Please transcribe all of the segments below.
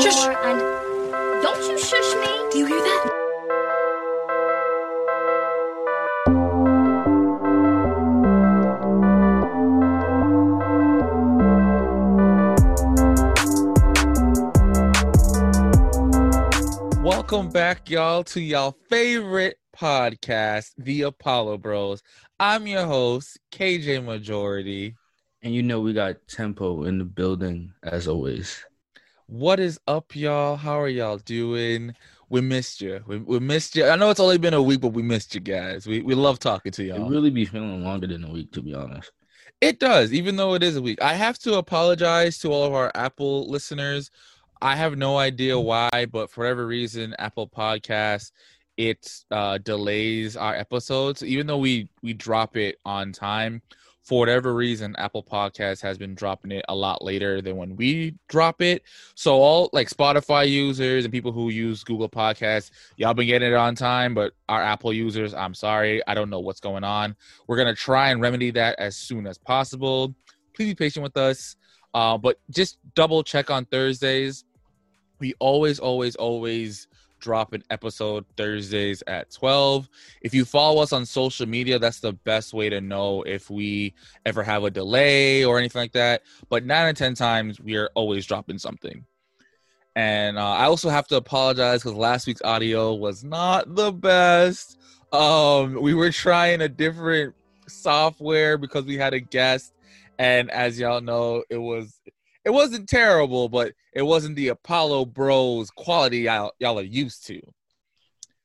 Shush. more and don't you shush me. Do you hear that? Welcome back, y'all, to y'all favorite podcast, The Apollo Bros. I'm your host, KJ Majority. And you know we got tempo in the building as always. What is up, y'all? How are y'all doing? We missed you. We, we missed you. I know it's only been a week, but we missed you guys. We we love talking to y'all. It really be feeling longer than a week, to be honest. It does, even though it is a week. I have to apologize to all of our Apple listeners. I have no idea why, but for whatever reason, Apple Podcasts it uh, delays our episodes, even though we we drop it on time. For whatever reason, Apple Podcast has been dropping it a lot later than when we drop it. So all like Spotify users and people who use Google Podcasts, y'all been getting it on time, but our Apple users, I'm sorry, I don't know what's going on. We're gonna try and remedy that as soon as possible. Please be patient with us. Uh, but just double check on Thursdays. We always, always, always drop an episode Thursdays at 12. If you follow us on social media, that's the best way to know if we ever have a delay or anything like that. But nine and 10 times, we are always dropping something. And uh, I also have to apologize because last week's audio was not the best. Um, we were trying a different software because we had a guest, and as y'all know, it was it wasn't terrible, but it wasn't the Apollo Bros quality y'all, y'all are used to.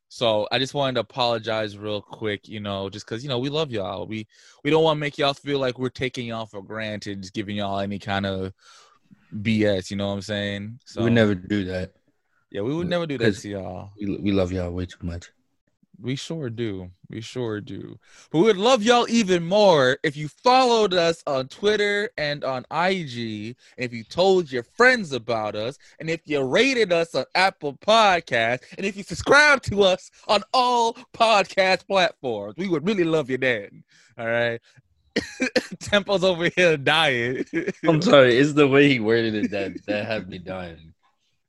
So I just wanted to apologize real quick, you know, just because you know we love y'all. We we don't want to make y'all feel like we're taking y'all for granted, just giving y'all any kind of BS. You know what I'm saying? So we would never do that. yeah, we would never do that to y'all. We, we love y'all way too much. We sure do. We sure do. But we would love y'all even more if you followed us on Twitter and on IG, and if you told your friends about us, and if you rated us on Apple Podcasts, and if you subscribe to us on all podcast platforms. We would really love you then. All right. Tempo's over here dying. I'm sorry, it's the way he worded it that that had me dying.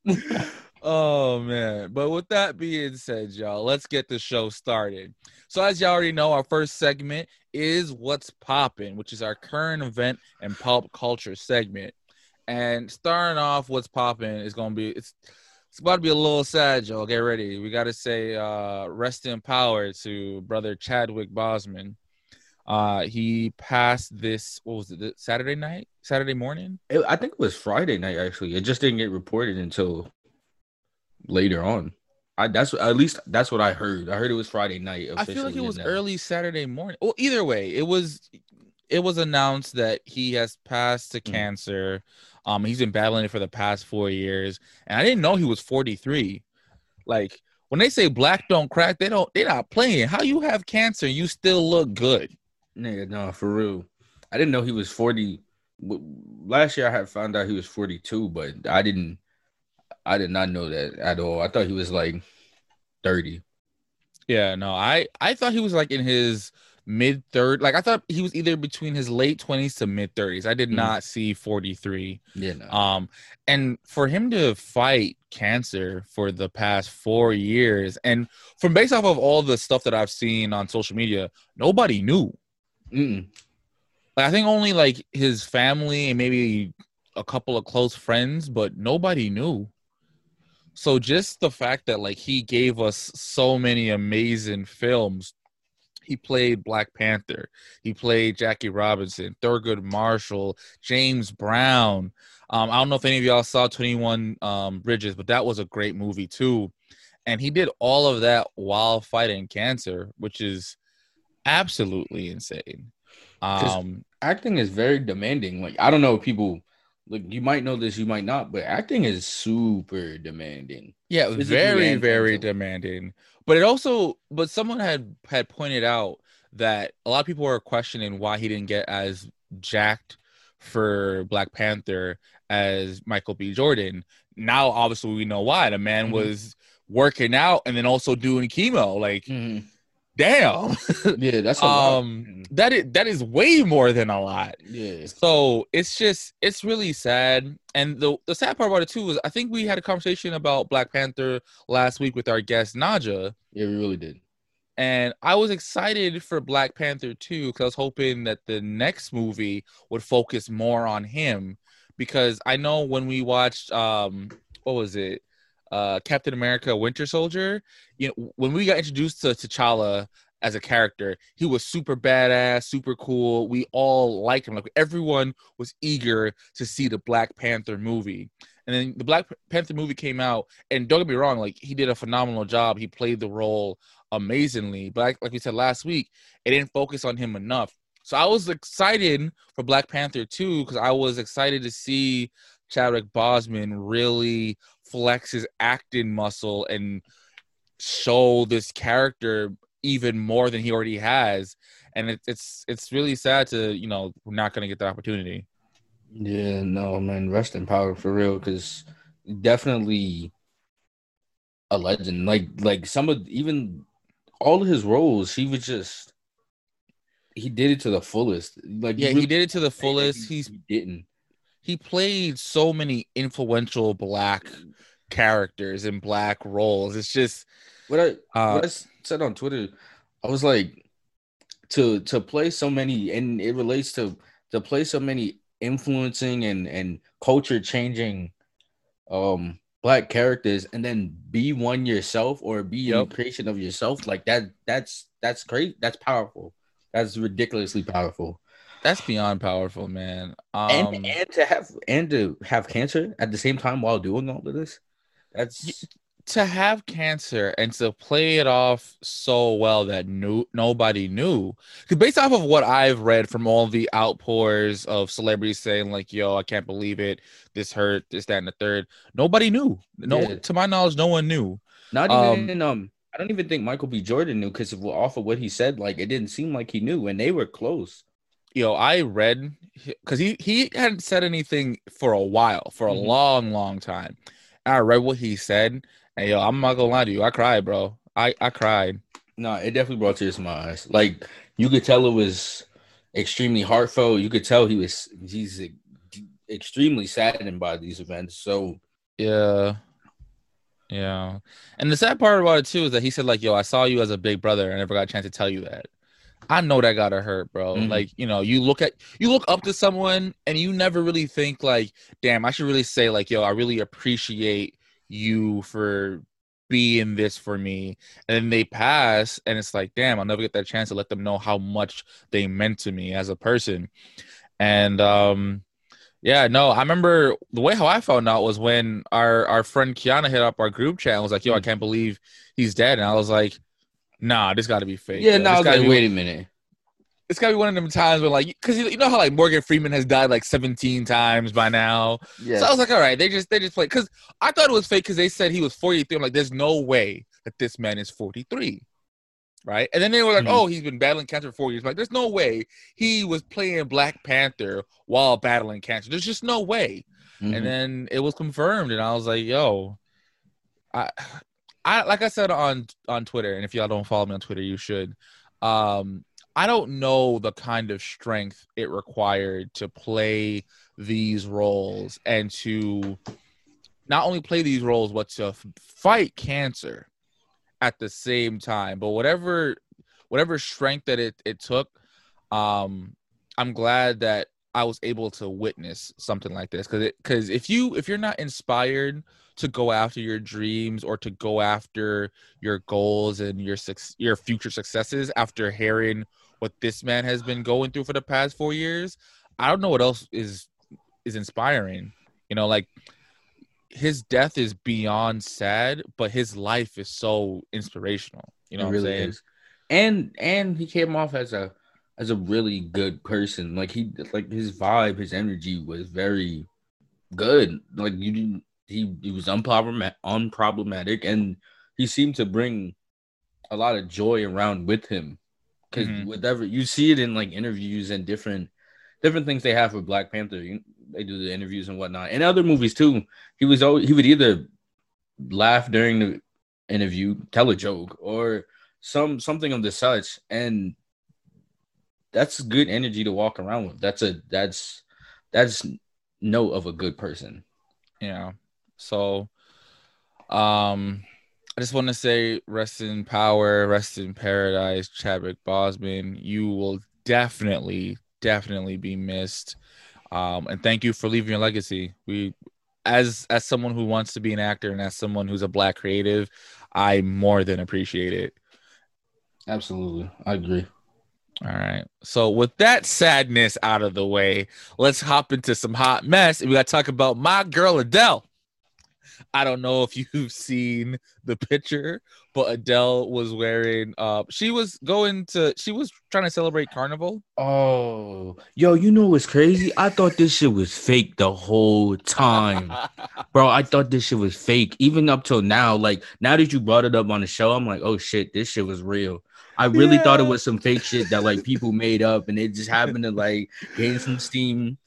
Oh man. But with that being said, y'all, let's get the show started. So as y'all already know, our first segment is what's poppin', which is our current event and pop culture segment. And starting off what's poppin' is gonna be it's it's about to be a little sad, y'all. Get ready. We gotta say uh rest in power to brother Chadwick Boseman. Uh he passed this what was it Saturday night? Saturday morning? It- I think it was Friday night actually. It just didn't get reported until later on. I that's at least that's what I heard. I heard it was Friday night. I feel like it was announced. early Saturday morning. Well, either way, it was it was announced that he has passed to Mhm. cancer. Um, he's been battling it for the past four years, and I didn't know he was 43. Like when they say black don't crack, they don't. They're not playing. How you have cancer, you still look good? Nigga, no, for real. I didn't know he was 40. Last year I had found out he was 42, but I didn't I did not know that at all. I thought he was like 30. Yeah, no, I I thought he was like in his mid third. Like I thought he was either between his late 20s to mid 30s. I did Mhm. not see 43. Yeah, no. Um, and for him to fight cancer for the past four years, and from based off of all the stuff that I've seen on social media, nobody knew. Mm-mm. Like I think only like his family and maybe a couple of close friends, but nobody knew. So just the fact that like he gave us so many amazing films. He played Black Panther. He played Jackie Robinson, Thurgood Marshall, James Brown. Um, I don't know if any of y'all saw 21 um, Bridges, but that was a great movie too. And he did all of that while fighting cancer, which is absolutely insane. Um, Acting is very demanding. Like I don't know if people like you might know this, you might not, but acting is super demanding. Yeah, physically very, very mentally. demanding. But it also, but someone had had pointed out that a lot of people were questioning why he didn't get as jacked for Black Panther as Michael B. Jordan. Now, obviously, we know why. The man Mhm. was working out and then also doing chemo. Like damn. Yeah, that's a lot. um, that is that is way more than a lot. Yeah, So it's just it's really sad. And the the sad part about it too is I think we had a conversation about Black Panther last week with our guest Naja. yeah, we really did. And I was excited for Black Panther 2 because I was hoping that the next movie would focus more on him. Because I know when we watched um what was it? Uh Captain America Winter Soldier, you know, when we got introduced to T'Challa as a character, he was super badass, super cool. We all liked him. Like everyone was eager to see the Black Panther movie. And then the Black Panther movie came out, and don't get me wrong, like he did a phenomenal job. He played the role amazingly. But like, like we said last week, it didn't focus on him enough. So I was excited for Black Panther 2 because I was excited to see Chadwick Boseman really flex his acting muscle and show this character even more than he already has. And it, it's it's really sad to you know we're not going to get the opportunity. Yeah, no, man, rest in power for real, because definitely a legend. Like, like some of even all of his roles, he was just he did it to the fullest. Like, Yeah, you he did it to the fullest. he- He's he didn't. He played so many influential black characters and black roles. It's just What I uh, what I said on Twitter, I was like, to to play so many, and it relates to to play so many influencing and and culture changing, um, black characters, and then be one yourself or be Yep. a creation of yourself. Like that, that's that's great. That's powerful. That's ridiculously powerful. That's beyond powerful, man. Um, and and to have and to have cancer at the same time while doing all of this, that's to have cancer and to play it off so well that no, nobody knew. Because based off of what I've read from all the outpours of celebrities saying like, "Yo, I can't believe it. This hurt. This, that, and the third. Nobody knew. No, Yeah. to my knowledge, no one knew. Not Um, even um, I don't even think Michael B. Jordan knew because off of what he said, like it didn't seem like he knew, and they were close. Yo, I read because he he hadn't said anything for a while, for a Mhm. long, long time. And I read what he said, and yo, I'm not gonna lie to you, I cried, bro. I I cried. No, it definitely brought tears to my eyes. Like you could tell it was extremely heartfelt. You could tell he was he's extremely saddened by these events. So Yeah. Yeah. And the sad part about it too is that he said, like, yo, I saw you as a big brother. I never got a chance to tell you that. I know that gotta hurt, bro. Mhm. Like, you know, you look at you look up to someone and you never really think like, damn, I should really say, like, yo, I really appreciate you for being this for me. And then they pass and it's like, damn, I'll never get that chance to let them know how much they meant to me as a person. And um yeah, no, I remember the way how I found out was when our our friend Kiana hit up our group chat and was like, "Yo, I can't believe he's dead," and I was like, "Nah, this got to be fake." yeah, no, was gotta be- wait a minute. it's gotta be one of them times when like, because you know how like Morgan Freeman has died like seventeen times by now. Yeah, So I was like, all right, they just they just play because I thought it was fake because they said he was forty three. I'm like, there's no way that this man is forty three. Right, and then they were like, Mhm. "Oh, he's been battling cancer for four years." I'm like, there's no way he was playing Black Panther while battling cancer. There's just no way Mhm. and then it was confirmed and i was like yo i i like i said on on twitter and if y'all don't follow me on twitter you should. Um i don't know the kind of strength it required to play these roles and to not only play these roles but to fight cancer at the same time. But whatever whatever strength that it it took um i'm glad that I was able to witness something like this because because if you if you're not inspired to go after your dreams or to go after your goals and your your future successes after hearing what this man has been going through for the past four years, I don't know what else is is inspiring. You know, like his death is beyond sad, but his life is so inspirational. You know it what really I'm saying? is. And and he came off as a as a really good person. Like he like his vibe, his energy was very good. Like you didn't he he was unproblematic unproblematic and he seemed to bring a lot of joy around with him. because Mhm. whatever you see it in like interviews and different different things they have with Black Panther. You, they do the interviews and whatnot, and other movies too. He was always he would either laugh during the interview, tell a joke, or some something of the such, and that's good energy to walk around with. That's a that's that's note of a good person. Yeah. So, um, I just want to say, rest in power, rest in paradise, Chadwick Boseman. You will definitely, definitely be missed. Um, and thank you for leaving your legacy. We, as as someone who wants to be an actor and as someone who's a black creative, I more than appreciate it. Absolutely, I agree. All right. So with that sadness out of the way, let's hop into some hot mess. And we got to talk about my girl Adele. I don't know if you've seen the picture, but Adele was wearing uh she was going to she was trying to celebrate carnival. Oh, yo, you know what's crazy? I thought this shit was fake the whole time. Bro, I thought this shit was fake even up till now. Like now that you brought it up on the show, I'm like, "Oh shit, this shit was real." I really yeah. thought it was some fake shit that like people made up and it just happened to like gain some steam.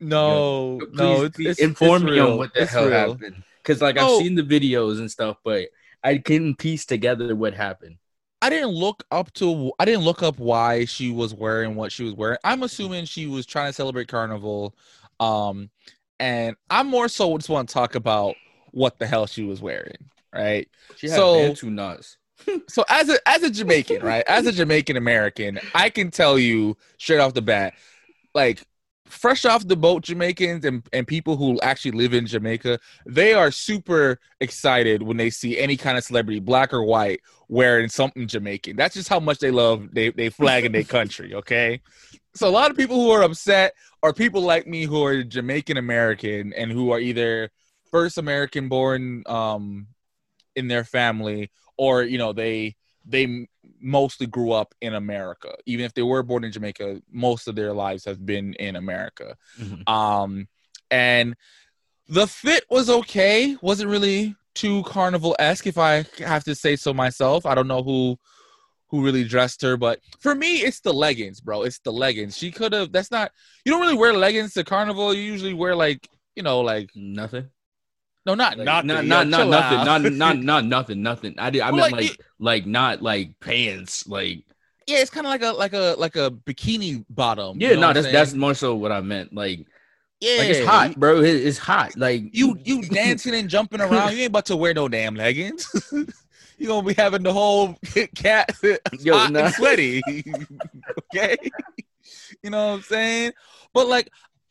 No, you know, please, no, it's, it's, inform it's me on what the hell real. happened. Because like oh. I've seen the videos and stuff, but I couldn't piece together what happened. I didn't look up to I didn't look up why she was wearing what she was wearing. I'm assuming she was trying to celebrate carnival. Um and I'm more so just want to talk about what the hell she was wearing, right? She had so, Bantu knots so as a as a Jamaican, right? As a Jamaican American, I can tell you straight off the bat, like fresh off the boat Jamaicans and, and people who actually live in Jamaica, they are super excited when they see any kind of celebrity, black or white, wearing something Jamaican. That's just how much they love they they flag in their country, okay? So a lot of people who are upset are people like me who are Jamaican American and who are either first American born um in their family or you know they they mostly grew up in America. Even if they were born in Jamaica, most of their lives have been in America. Mm-hmm. Um, and the fit was okay. wasn't really too carnival esque, if I have to say so myself. I don't know who who really dressed her, but for me, it's the leggings, bro. It's the leggings. She could have. That's not. You don't really wear leggings to carnival. You usually wear like you know like nothing. No, not like, nothing. Not not, not nothing. Not not not nothing. Nothing. I did. I well, meant like like, it, like not like pants. Like yeah, it's kind of like a like a like a bikini bottom. Yeah, no, that's that's more so what I meant. Like yeah, like it's hot, bro. It's hot. Like you you dancing and jumping around. You ain't about to wear no damn leggings. you gonna be having the whole cat Yo, hot nah. and sweaty. okay, you know what I'm saying? But like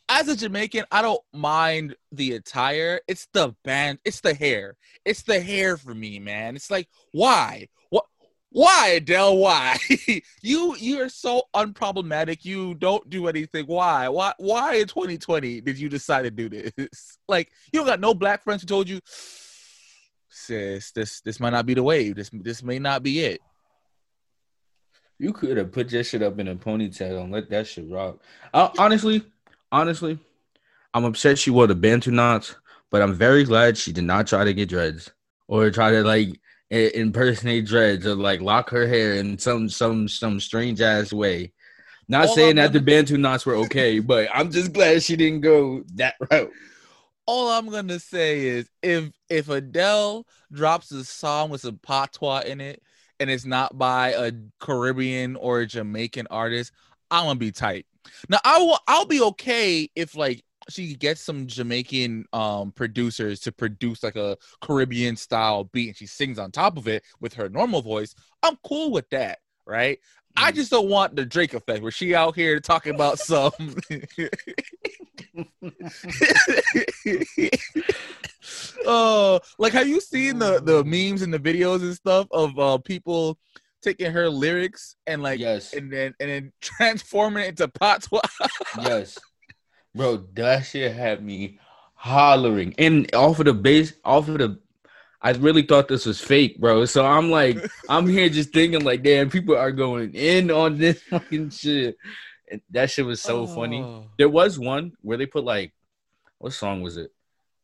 as a Jamaican, I don't mind the attire. It's the band, it's the hair. It's the hair for me, man. It's like, why? What why, Adele? Why? you you are so unproblematic. You don't do anything. Why? Why why in 2020 did you decide to do this? like you don't got no black friends who told you, sis, this this might not be the wave. This this may not be it. You could have put your shit up in a ponytail and let that shit rock. I, honestly, honestly, I'm upset she wore the Bantu knots, but I'm very glad she did not try to get dreads or try to like impersonate dreads or like lock her hair in some some some strange ass way. Not all saying I'm that gonna... the Bantu knots were okay, but I'm just glad she didn't go that route. All I'm gonna say is if if Adele drops a song with some patois in it and it's not by a Caribbean or a Jamaican artist, I'm gonna be tight. Now I will I'll be okay if like she gets some Jamaican um producers to produce like a Caribbean style beat and she sings on top of it with her normal voice. I'm cool with that, right? I mm. just don't want the Drake effect where she out here talking about some Oh, uh, like have you seen the the memes and the videos and stuff of uh people taking her lyrics and like yes, and then and then transforming it into patois. yes, bro, that shit had me hollering. And off of the base, off of the, I really thought this was fake, bro. So I'm like, I'm here just thinking like, damn, people are going in on this fucking shit. And that shit was so oh. funny. There was one where they put like, what song was it?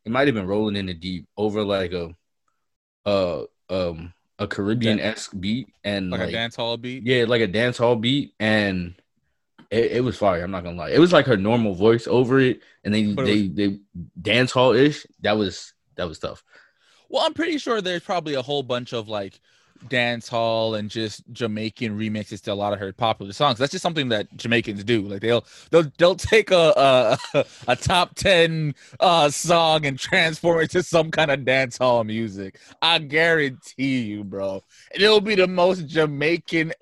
It might have been rolling in the deep over like a, uh, um a Caribbean esque beat and like, like, a dance hall beat. Yeah, like a dance hall beat, and it, it, was fire. I'm not gonna lie. It was like her normal voice over it, and then they was, they dance hall ish. That was that was tough. Well, I'm pretty sure there's probably a whole bunch of like dance hall and just Jamaican remixes to a lot of her popular songs. That's just something that Jamaicans do. Like they'll they'll they'll take a a, a top ten uh song and transform it to some kind of dance hall music. I guarantee you, bro. And it'll be the most Jamaican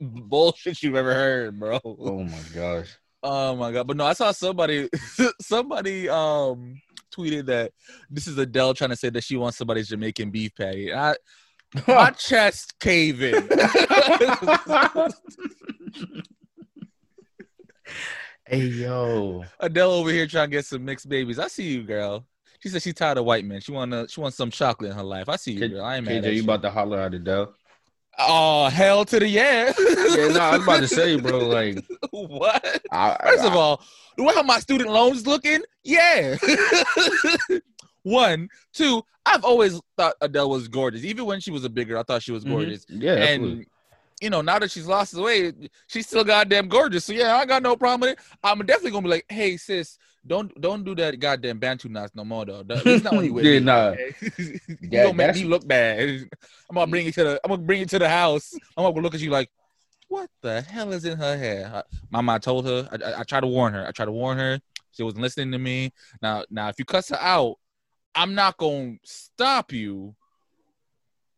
bullshit you've ever heard, bro. Oh my gosh. Oh my god! But no, I saw somebody somebody um tweeted that this is Adele trying to say that she wants somebody's Jamaican beef patty. I, my chest caving. hey yo. Adele over here trying to get some mixed babies. I see you, girl. She said she's tired of white men. She wanna she wants some chocolate in her life. I see you, girl. I ain't mad KJ, at you you. about to holler at Adele? Oh hell to the yeah. yeah, no, I was about to say, bro. Like, what? I, First of I- all, the way how my student loans looking, yeah. One, two. I've always thought Adele was gorgeous. Even when she was a bigger, I thought she was Mhm. gorgeous. yeah, and absolutely. you know, now that she's lost the weight, she's still goddamn gorgeous. So yeah, I got no problem with it. I'm definitely gonna be like, hey sis, don't don't do that goddamn bantu knots no more though. That- It's not when you with Yeah, me, nah. you That- gonna make me look bad. I'm gonna bring you to the I'm gonna bring you to the house. I'm gonna look at you like, what the hell is in her hair? Mama, I told her. I, I, I tried to warn her. I tried to warn her. She wasn't listening to me. Now, now, if you cuss her out, I'm not gonna stop you,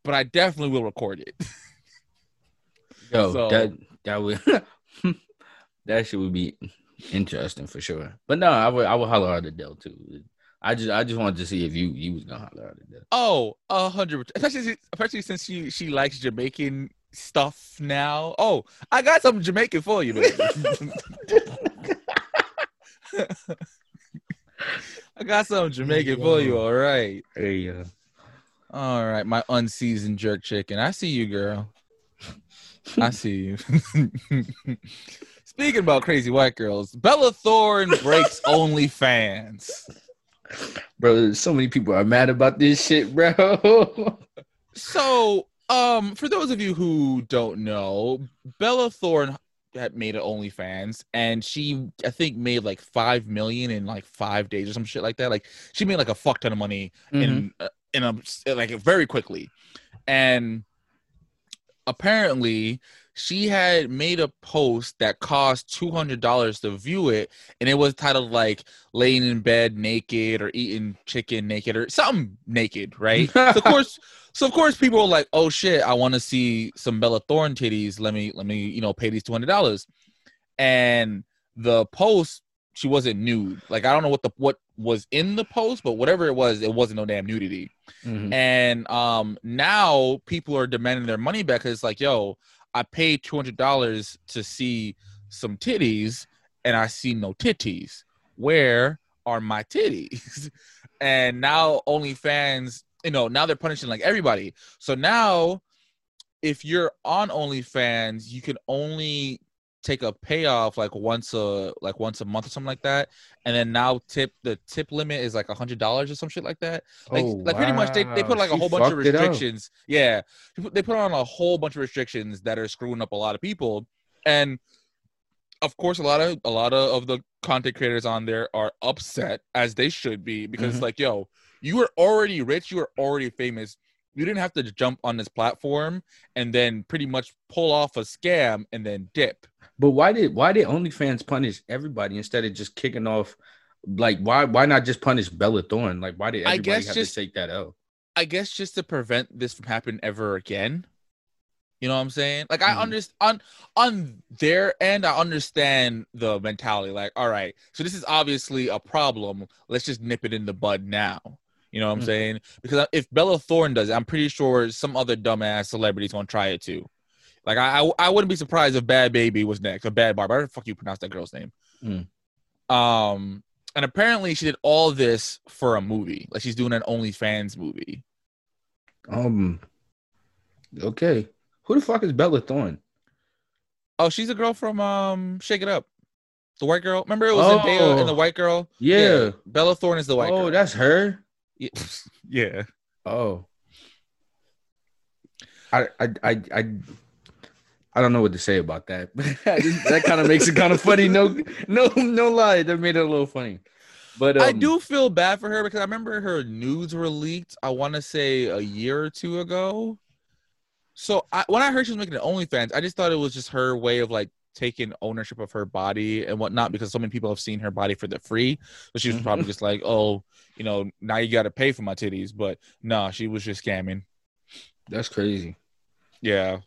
but I definitely will record it. Yo, So- that that would that shit would be interesting for sure. But no, I would I would holler at Adele too. I just I just wanted to see if you you was gonna holler at Adele. Oh, a hundred percent. Especially, especially since she she likes Jamaican stuff now. Oh, I got something Jamaican for you, baby. I got something Jamaican for you. All right, Hey, uh, all right. My unseasoned jerk chicken. I see you, girl. I see you. Speaking about crazy white girls, Bella Thorne breaks OnlyFans. bro, so many people are mad about this shit, bro. So, um, for those of you who don't know, Bella Thorne had made an OnlyFans, and she, I think, made like five million in like five days or some shit like that. Like, she made like a fuck ton of money in uh, in a like very quickly, and apparently she had made a post that cost two hundred dollars to view it, and it was titled like "laying in bed naked" or "eating chicken naked" or something naked, right? so of course, so of course, people were like, "Oh shit, I want to see some Bella Thorne titties. Let me, let me, you know, pay these two hundred dollars." And the post, she wasn't nude. Like I don't know what the what was in the post, but whatever it was, it wasn't no damn nudity. Mhm. And um, now people are demanding their money back because it's like, yo, I paid two hundred dollars to see some titties, and I see no titties. Where are my titties? and now OnlyFans, you know, now they're punishing like everybody. So now, if you're on OnlyFans, you can only take a payoff like once a like once a month or something like that and then now tip the tip limit is like a hundred dollars or some shit like that. Like, Oh, like pretty much they, they put like a She whole bunch of fucked it up. restrictions. Yeah. They put, on a whole bunch of restrictions that are screwing up a lot of people. And of course a lot of a lot of, of the content creators on there are upset as they should be because Mhm. it's like yo you were already rich you were already famous you didn't have to jump on this platform and then pretty much pull off a scam and then dip But why did why did OnlyFans punish everybody instead of just kicking off? Like why why not just punish Bella Thorne? Like why did I everybody guess have just- to take that out? I guess just to prevent this from happening ever again. You know what I'm saying? Like I Mhm. understand on on their end, I understand the mentality. Like, all right, so this is obviously a problem. Let's just nip it in the bud now. You know what I'm Mhm. saying? Because if Bella Thorne does, it, I'm pretty sure some other dumbass celebrity's gonna try it too. Like I, I, I wouldn't be surprised if Bhad Bhabie was next, or Bad Barb. How the fuck you pronounce that girl's name? Mm. Um, and apparently she did all this for a movie. Like she's doing an OnlyFans movie. Um okay. Who the fuck is Bella Thorne? Oh, she's a girl from um Shake It Up. The white girl. Remember it was in Oh. and the white girl? Yeah. Bella Thorne is the white oh, girl. that's her. Yeah. yeah. Oh. I I I I I don't know what to say about that, that kind of makes it kind of funny. No, no, no lie. That made it a little funny. But um, I do feel bad for her because I remember her nudes were leaked, I want to say a year or two ago. So I, when I heard she was making an OnlyFans, I just thought it was just her way of like taking ownership of her body and whatnot because so many people have seen her body for the free. So she was Mhm. probably just like, oh, you know, now you got to pay for my titties. But no, she was just scamming. That's crazy. Yeah.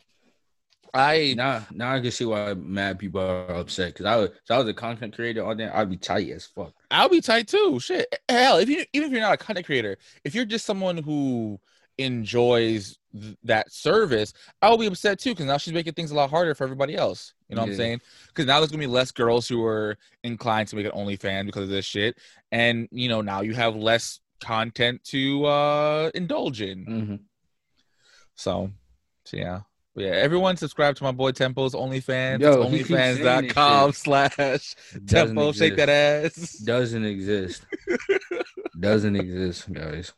I Now, now I can see why mad people are upset. Because I was, if I was a content creator on there, I'd be tight as fuck. I'll be tight too. Shit. Hell, if you even if you're not a content creator, if you're just someone who enjoys th- that service, I'll be upset too because now she's making things a lot harder for everybody else. You know what I'm saying? Because now there's gonna be less girls who are inclined to make an OnlyFans because of this shit, and you know now you have less content to uh indulge in. Mhm. So, so yeah. But yeah, everyone subscribe to my boy Tempo's OnlyFans. Yo, It's he keeps OnlyFans.com slash Tempo. Shake that ass. Doesn't exist. Doesn't exist, guys.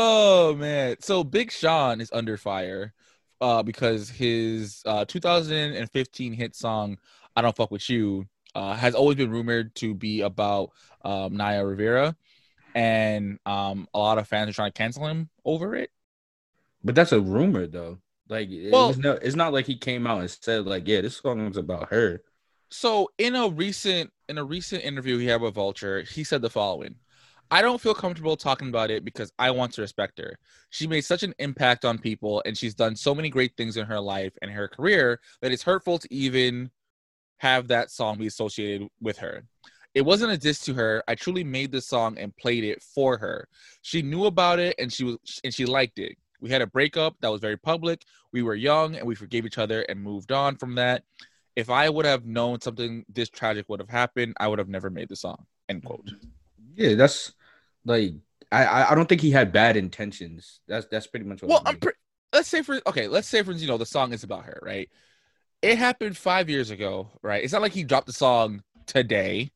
Oh man so big sean is under fire uh because his uh 2015 hit song i don't fuck with you uh has always been rumored to be about um naya rivera and um a lot of fans are trying to cancel him over it But that's a rumor, though. Like, Well- no, it's not like he came out and said, like, yeah, this song is about her. so in a recent in a recent interview he had with vulture he said the following i don't feel comfortable talking about it because i want to respect her. She made such an impact on people and she's done so many great things in her life and her career that it's hurtful to even have that song be associated with her. It wasn't a diss to her. I truly made this song and played it for her. She knew about it and she was and she liked it. We had a breakup that was very public. We were young and we forgave each other and moved on from that. If I would have known something this tragic would have happened, I would have never made the song. End quote. Yeah, that's like, I, I don't think he had bad intentions. That's that's pretty much what. Well, I I'm pre- let's say for okay, let's say for you know the song is about her, right? It happened five years ago, right? It's not like he dropped the song today.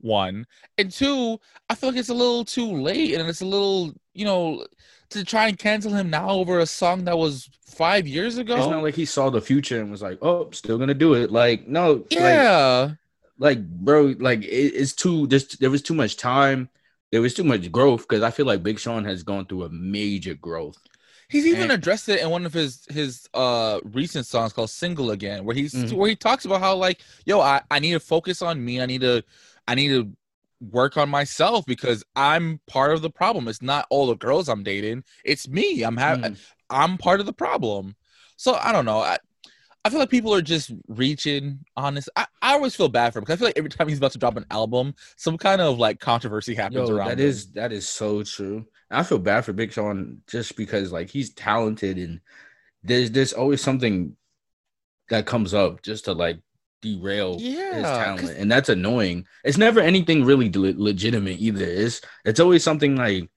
One and two, I feel like it's a little too late, and it's a little, you know, to try and cancel him now over a song that was five years ago. It's not like he saw the future and was like, "Oh, still gonna do it." Like, no, yeah, like bro, like it, it's too. This there was too much time. There was too much growth because I feel like Big Sean has gone through a major growth. He's even And- addressed it in one of his his uh recent songs called "Single Again," where he's Mhm. where he talks about how like, yo, I I need to focus on me. I need to I need to work on myself because I'm part of the problem. It's not all the girls I'm dating. It's me. I'm having. Mm. I'm part of the problem. So I don't know. I I feel like people are just reaching on this. I, I always feel bad for him because I feel like every time he's about to drop an album, some kind of like controversy happens Yo, around. that him. is that is so true. I feel bad for Big Sean just because like he's talented and there's there's always something that comes up just to like derail his talent, and that's annoying. It's never anything really le- legitimate either. It's it's always something like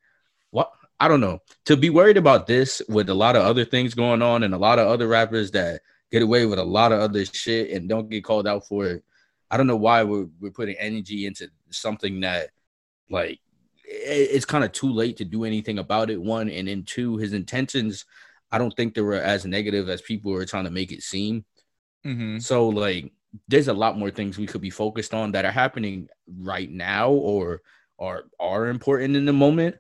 what I don't know. To be worried about this with a lot of other things going on and a lot of other rappers that get away with a lot of other shit and don't get called out for it. I don't know why we're we're putting energy into something that like it- it's kind of too late to do anything about it. One and then two, his intentions. I don't think they were as negative as people were trying to make it seem. Mhm. So like there's a lot more things we could be focused on that are happening right now or are are important in the moment.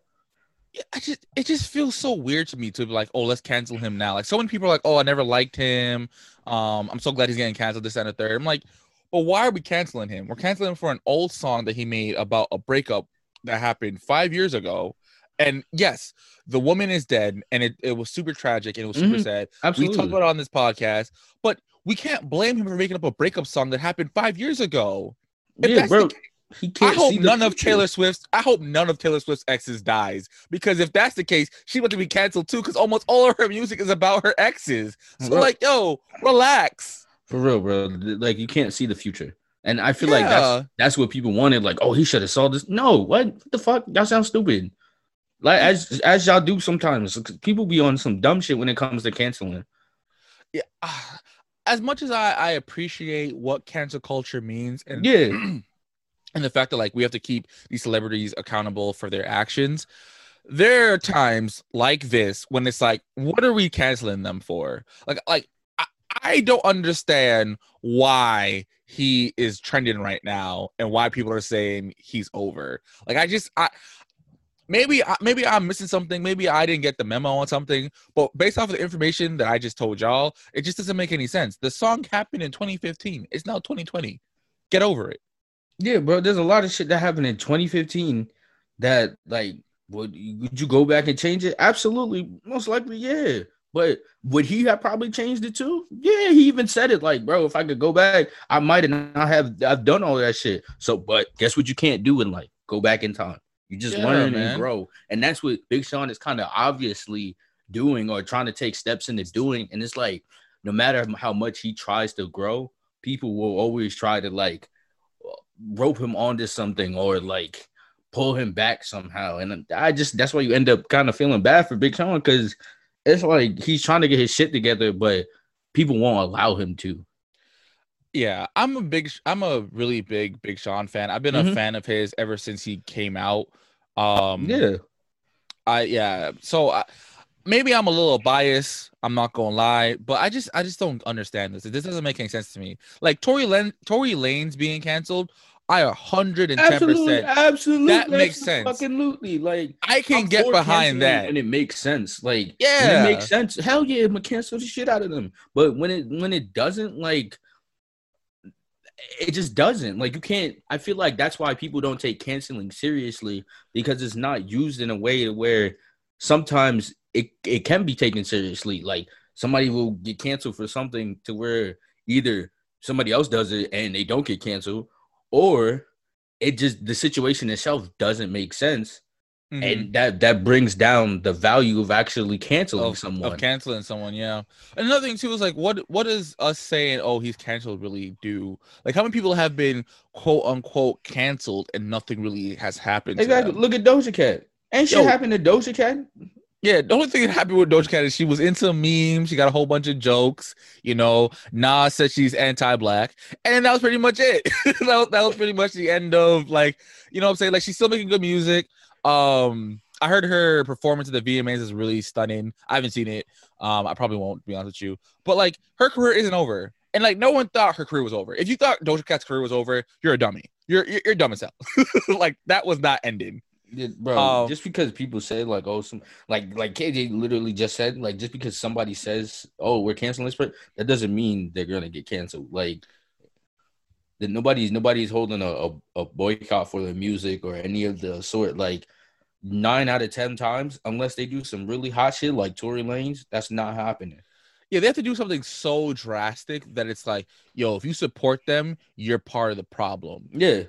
I just it just feels so weird to me to be like, oh, let's cancel him now. Like so many people are like, oh, I never liked him. Um, I'm so glad he's getting canceled this and the third. I'm like, well, why are we canceling him? We're canceling him for an old song that he made about a breakup that happened five years ago. And yes, the woman is dead, and it, it was super tragic and it was super Mhm. sad. Absolutely. We talked about it on this podcast, but we can't blame him for making up a breakup song that happened five years ago. If yeah, bro. ca- He I can't hope see the none of. Taylor Swift's. I hope none of Taylor Swift's exes dies because if that's the case, she about to be canceled too. Because almost all of her music is about her exes. So Bro. like, yo, relax. For real, bro. Like you can't see the future. And I feel like that's that's what people wanted. Like, oh, he should have saw this. No, what? what the fuck? Y'all sound stupid. Like as as y'all do sometimes. People be on some dumb shit when it comes to canceling. Yeah. ah, As much as I, I appreciate what cancel culture means, and Yeah. and the fact that like we have to keep these celebrities accountable for their actions there are times like this when it's like what are we canceling them for like like i, I don't understand why he is trending right now and why people are saying he's over like i just i maybe maybe I'm missing something. Maybe I didn't get the memo on something. But based off of the information that I just told y'all, it just doesn't make any sense. The song happened in 2015. It's now 2020. Get over it. Yeah, bro. There's a lot of shit that happened in 2015 that like would would you go back and change it? Absolutely, most likely, yeah. But would he have probably changed it too? Yeah, he even said it like, bro, if I could go back, I might have not have I've done all that shit. So, but guess what you can't do in life? Go back in time. You just Yeah, learn man. and grow. And that's what Big Sean is kind of obviously doing or trying to take steps into doing. And it's like no matter how much he tries to grow, people will always try to like rope him onto something or like pull him back somehow. And I just that's why you end up kind of feeling bad for Big Sean because it's like he's trying to get his shit together, but people won't allow him to. Yeah, I'm a big, I'm a really big Big Sean fan. I've been a Mhm. fan of his ever since he came out. Um, yeah. I yeah. So I, maybe I'm a little biased. I'm not gonna lie, but I just I just don't understand this. This doesn't make any sense to me. Like Tory Lane, Tory Lanez being canceled. I a hundred and ten Absolutely, percent. absolutely. That makes sense. Absolutely. Like I can I'm get behind that. and it makes sense. Like Yeah. it makes sense. Hell yeah, I'm gonna cancel the shit out of them. But when it when it doesn't, like it just doesn't. Like you can't. I feel like that's why people don't take canceling seriously because it's not used in a way to where sometimes it it can be taken seriously. Like somebody will get canceled for something to where either somebody else does it and they don't get canceled, or it just the situation itself doesn't make sense Mhm. and that that brings down the value of actually canceling of, someone. of canceling someone. Yeah. Another thing too is like, what what does us saying, "Oh, he's canceled," really do? Like, how many people have been quote unquote canceled and nothing really has happened? to exactly. them? Look at Doja Cat. Ain't shit happened to Doja Cat? Yeah, the only thing that happened with Doja Cat is she was into memes. She got a whole bunch of jokes. You know, Nas said she's anti-black, and that was pretty much it. that, was, that was pretty much the end of like, you know, what I'm saying like she's still making good music. Um, I heard her performance at the VMAs is really stunning. I haven't seen it. Um, I probably won't be honest with you, but like her career isn't over, and like no one thought her career was over. If you thought Doja Cat's career was over, you're a dummy. You're you're, you're dumb as hell. like that was not ending. Yeah, bro, Um, just because people say like, oh, some like like KJ literally just said, like, just because somebody says, oh, we're canceling this, person, that doesn't mean they're gonna get canceled. Like, that nobody's nobody's holding a, a, a boycott for their music or any of the sort. Like, nine out of ten times, unless they do some really hot shit like Tory Lanez, that's not happening. Yeah, they have to do something so drastic that it's like, yo, if you support them, you're part of the problem. Yeah,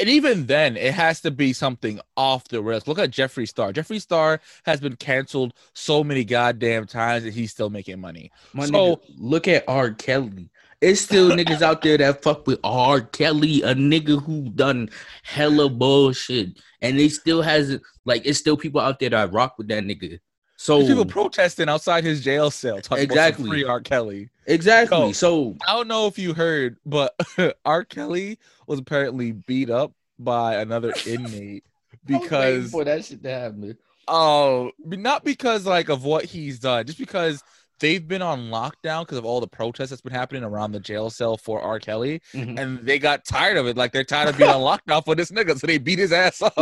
And even then, it has to be something off the rails. Look at Jeffree Star. Jeffree Star has been canceled so many goddamn times and he's still making money. My So- nigga, look at R. Kelly. It's still niggas out there that fuck with R. Kelly, a nigga who done hella bullshit, and they still has like it's still people out there that rock with that nigga. So There's people protesting outside his jail cell talking about Exactly. some free R. Kelly. exactly. Yo. So I don't know if you heard, but R. Kelly was apparently beat up by another inmate I was waiting because for that shit to happen. Oh, not because like of what he's done, just because they've been on lockdown because of all the protests that's been happening around the jail cell for R. Kelly, Mhm. and they got tired of it. Like they're tired of being on lockdown for this nigga, so they beat his ass up.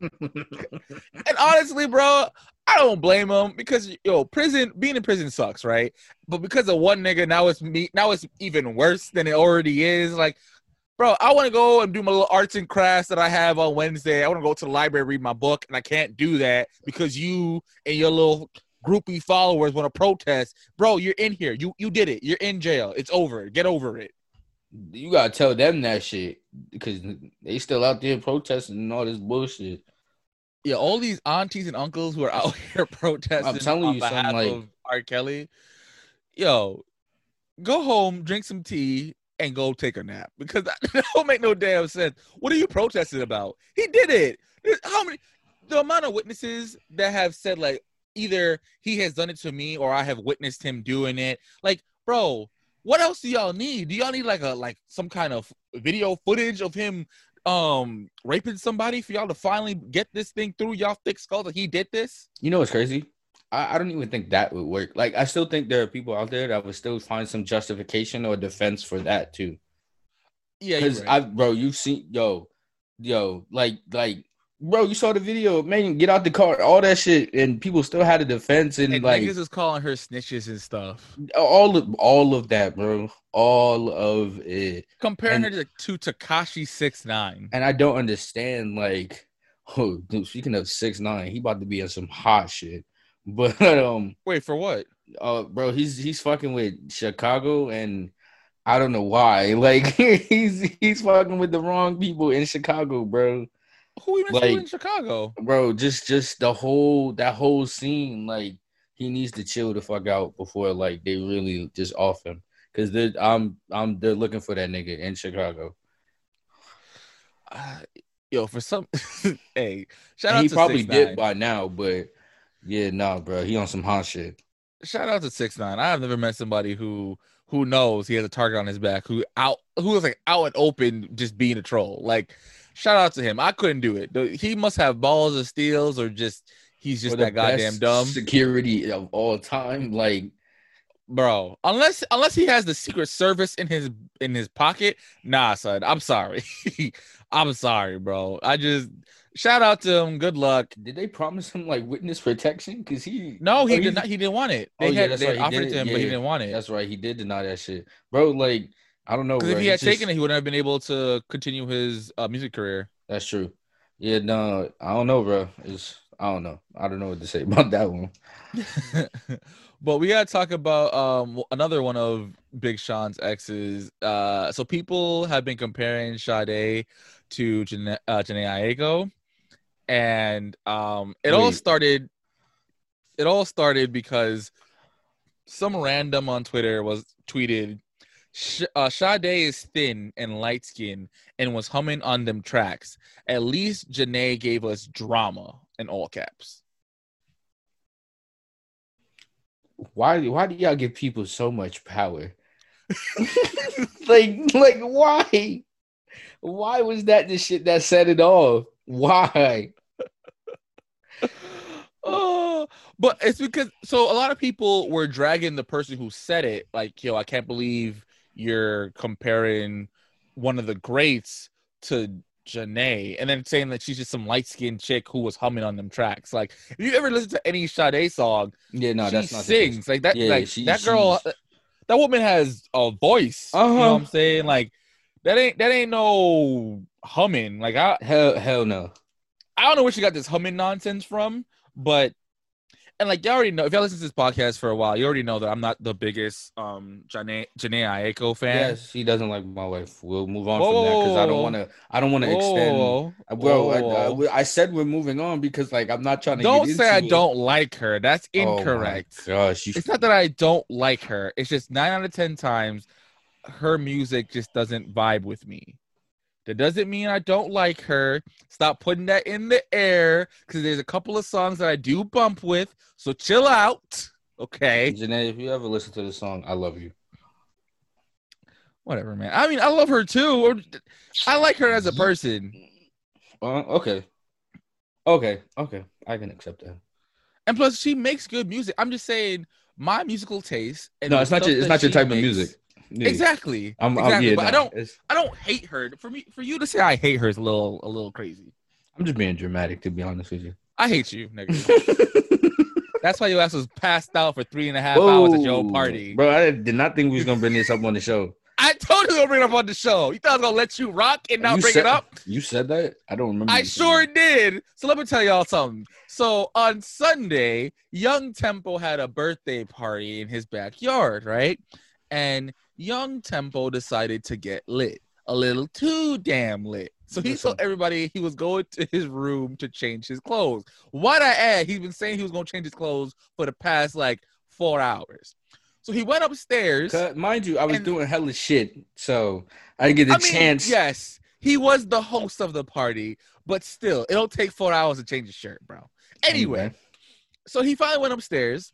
and honestly, bro, I don't blame him because yo, prison being in prison sucks, right? But because of one nigga, now it's me. Now it's even worse than it already is. Like, bro, I want to go and do my little arts and crafts that I have on Wednesday. I want to go to the library read my book, and I can't do that because you and your little groupie followers want to protest. Bro, you're in here. You you did it. You're in jail. It's over. Get over it. you gotta tell them that shit because they still out there protesting and all this bullshit. Yeah, all these aunties and uncles who are out here protesting I'm telling on you, behalf like- of R. Kelly. Yo, go home, drink some tea, and go take a nap because that, that don't make no damn sense. What are you protesting about? He did it. There's- How many? The amount of witnesses that have said like either he has done it to me or I have witnessed him doing it. Like, bro, what else do y'all need? Do y'all need like a like some kind of video footage of him um raping somebody for y'all to finally get this thing through y'all thick skull that he did this? You know what's crazy? I, I don't even think that would work. Like I still think there are people out there that would still find some justification or defense for that too. Yeah, Because right. I bro, you've seen yo, yo, like like bro, you saw the video, man. Get out the car, all that shit, and people still had a defense and, And like niggas is calling her snitches and stuff, all of all of that, bro. All of it. comparing And- her to, to Tekashi six nine. And I don't understand, like, oh, dude, speaking of six nine, he about to be in some hot shit. But um, Wait for what? uh, bro, he's he's fucking with Chicago, and I don't know why. Like, he's he's fucking with the wrong people in Chicago, bro. Who even Like- in Chicago? Bro, just just the whole that whole scene, like, he needs to chill the fuck out before like they really just off him. Cause they're I'm I'm they're looking for that nigga in Chicago. Uh, yo, for some, hey, shout And out he to probably 6ix9ine. did by now, but yeah, nah, bro, he on some hot shit. shout out to six nine. I have never met somebody who who knows he has a target on his back, who out who is like out and open just being a troll. Like, shout out to him. I couldn't do it. He must have balls of steels, or just he's just that goddamn dumb, Security of all time, like bro. Unless unless he has the Secret Service in his in his pocket, nah, son. I'm sorry. I'm sorry, bro. I just shout out to him. Good luck. did they promise him like witness protection? Cause he No, he Oh, did he's- not. He didn't want it. Oh, They yeah, had that's they right, offered it to him, Yeah, but he didn't want it. That's right, he did deny that shit, bro. Like I don't know, Because if he had just- taken it, he wouldn't have been able to continue his uh, music career. That's true. Yeah, no, I don't know, bro. It's I don't know. I don't know what to say about that one. but we gotta talk about um another one of Big Sean's exes. Uh, so people have been comparing Sade to Jhené, uh, Jhené Aiko, and um, it all started. It all started because some random on Twitter was tweeted. Sh- uh, Sade is thin and light skinned and was humming on them tracks. At least Jhené gave us drama in all caps. Why why do y'all give people so much power? like like why? Why was that the shit that set it off? Why? oh, but it's because so a lot of people were dragging the person who said it, like, yo, I can't believe you're comparing one of the greats to Jhené, and then saying that she's just some light skinned chick who was humming on them tracks. Like, if you ever listen to any Sade song, Yeah, no, she that's not the sings like that. Yeah, like she- that girl, she's- that woman has a voice. You know Uh-huh. what I'm saying? Like, that ain't that ain't no humming. Like, I Hell hell no. I don't know where she got this humming nonsense from, but and like you already know if y'all listen to this podcast for a while, you already know that I'm not the biggest um Jhené Jhené Aiko fan. Yes, he doesn't like my wife. We'll move on Whoa, from that because I don't want to. I don't want to extend. Whoa, Bro, I, whoa. I, I said we're moving on because like I'm not trying to. don't say I it. don't like her. That's incorrect. Oh my incorrect. gosh, you it's not that I don't like her. It's just nine out of ten times her music just doesn't vibe with me. That doesn't mean I don't like her. Stop putting that in the air because there's a couple of songs that I do bump with. So chill out. Okay. Jhené, if you ever listen to this song, I love you. Whatever, man. I mean, I love her too. I like her as a person. Uh, okay, okay, okay. I can accept that. And plus she makes good music. I'm just saying my musical taste and No, it's not your. It's not your type of music. Yeah. Exactly. I'm, I'm- yeah, but I don't it's- I don't hate her. For me for you to say I hate her is a little a little crazy. I'm just being dramatic, to be honest with you. I hate you, nigga. That's why your ass was passed out for three and a half hours at your Whoa. party. bro. I did not think we was gonna bring this up on the show. I told you gonna bring it up on the show. You thought I was gonna let you rock and not You bring said- it up? You said that? I don't remember. I sure that. did. So let me tell y'all something. So on Sunday, Young Tempo had a birthday party in his backyard, right? And Young Tempo decided to get lit, a little too damn lit. So he told everybody he was going to his room to change his clothes. Why'd I add? He's been saying he was going to change his clothes for the past like four hours. So he went upstairs. Mind you, I was And- doing hella shit, so I didn't get the I mean, chance. yes, he was the host of the party, but still, it'll take four hours to change his shirt, bro. Anyway, so he finally went upstairs,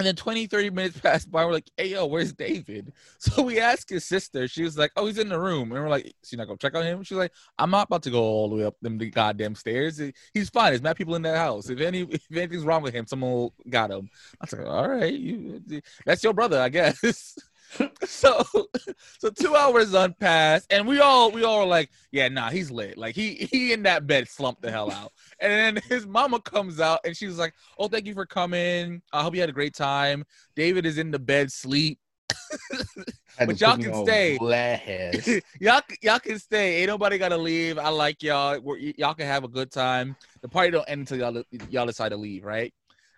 and then 20, 30 minutes passed by. We're like, hey, yo, where's David? So we asked his sister. She was like, oh, he's in the room. And we're like, you're not going to check on him? She's like, I'm not about to go all the way up them goddamn stairs. He's fine. There's mad people in that house. If any if anything's wrong with him, someone got him. I was like, all right, you, that's your brother, I guess. so so two hours unpassed and we all we all were like yeah nah he's lit. Like he he in that bed slumped the hell out. And then his mama comes out and she was like oh thank you for coming. I hope you had a great time. David is in the bed sleep. But y'all can stay. y'all y'all can stay. Ain't nobody gotta leave. I like y'all. We're, y'all can have a good time. The party don't end until y'all y'all decide to leave right?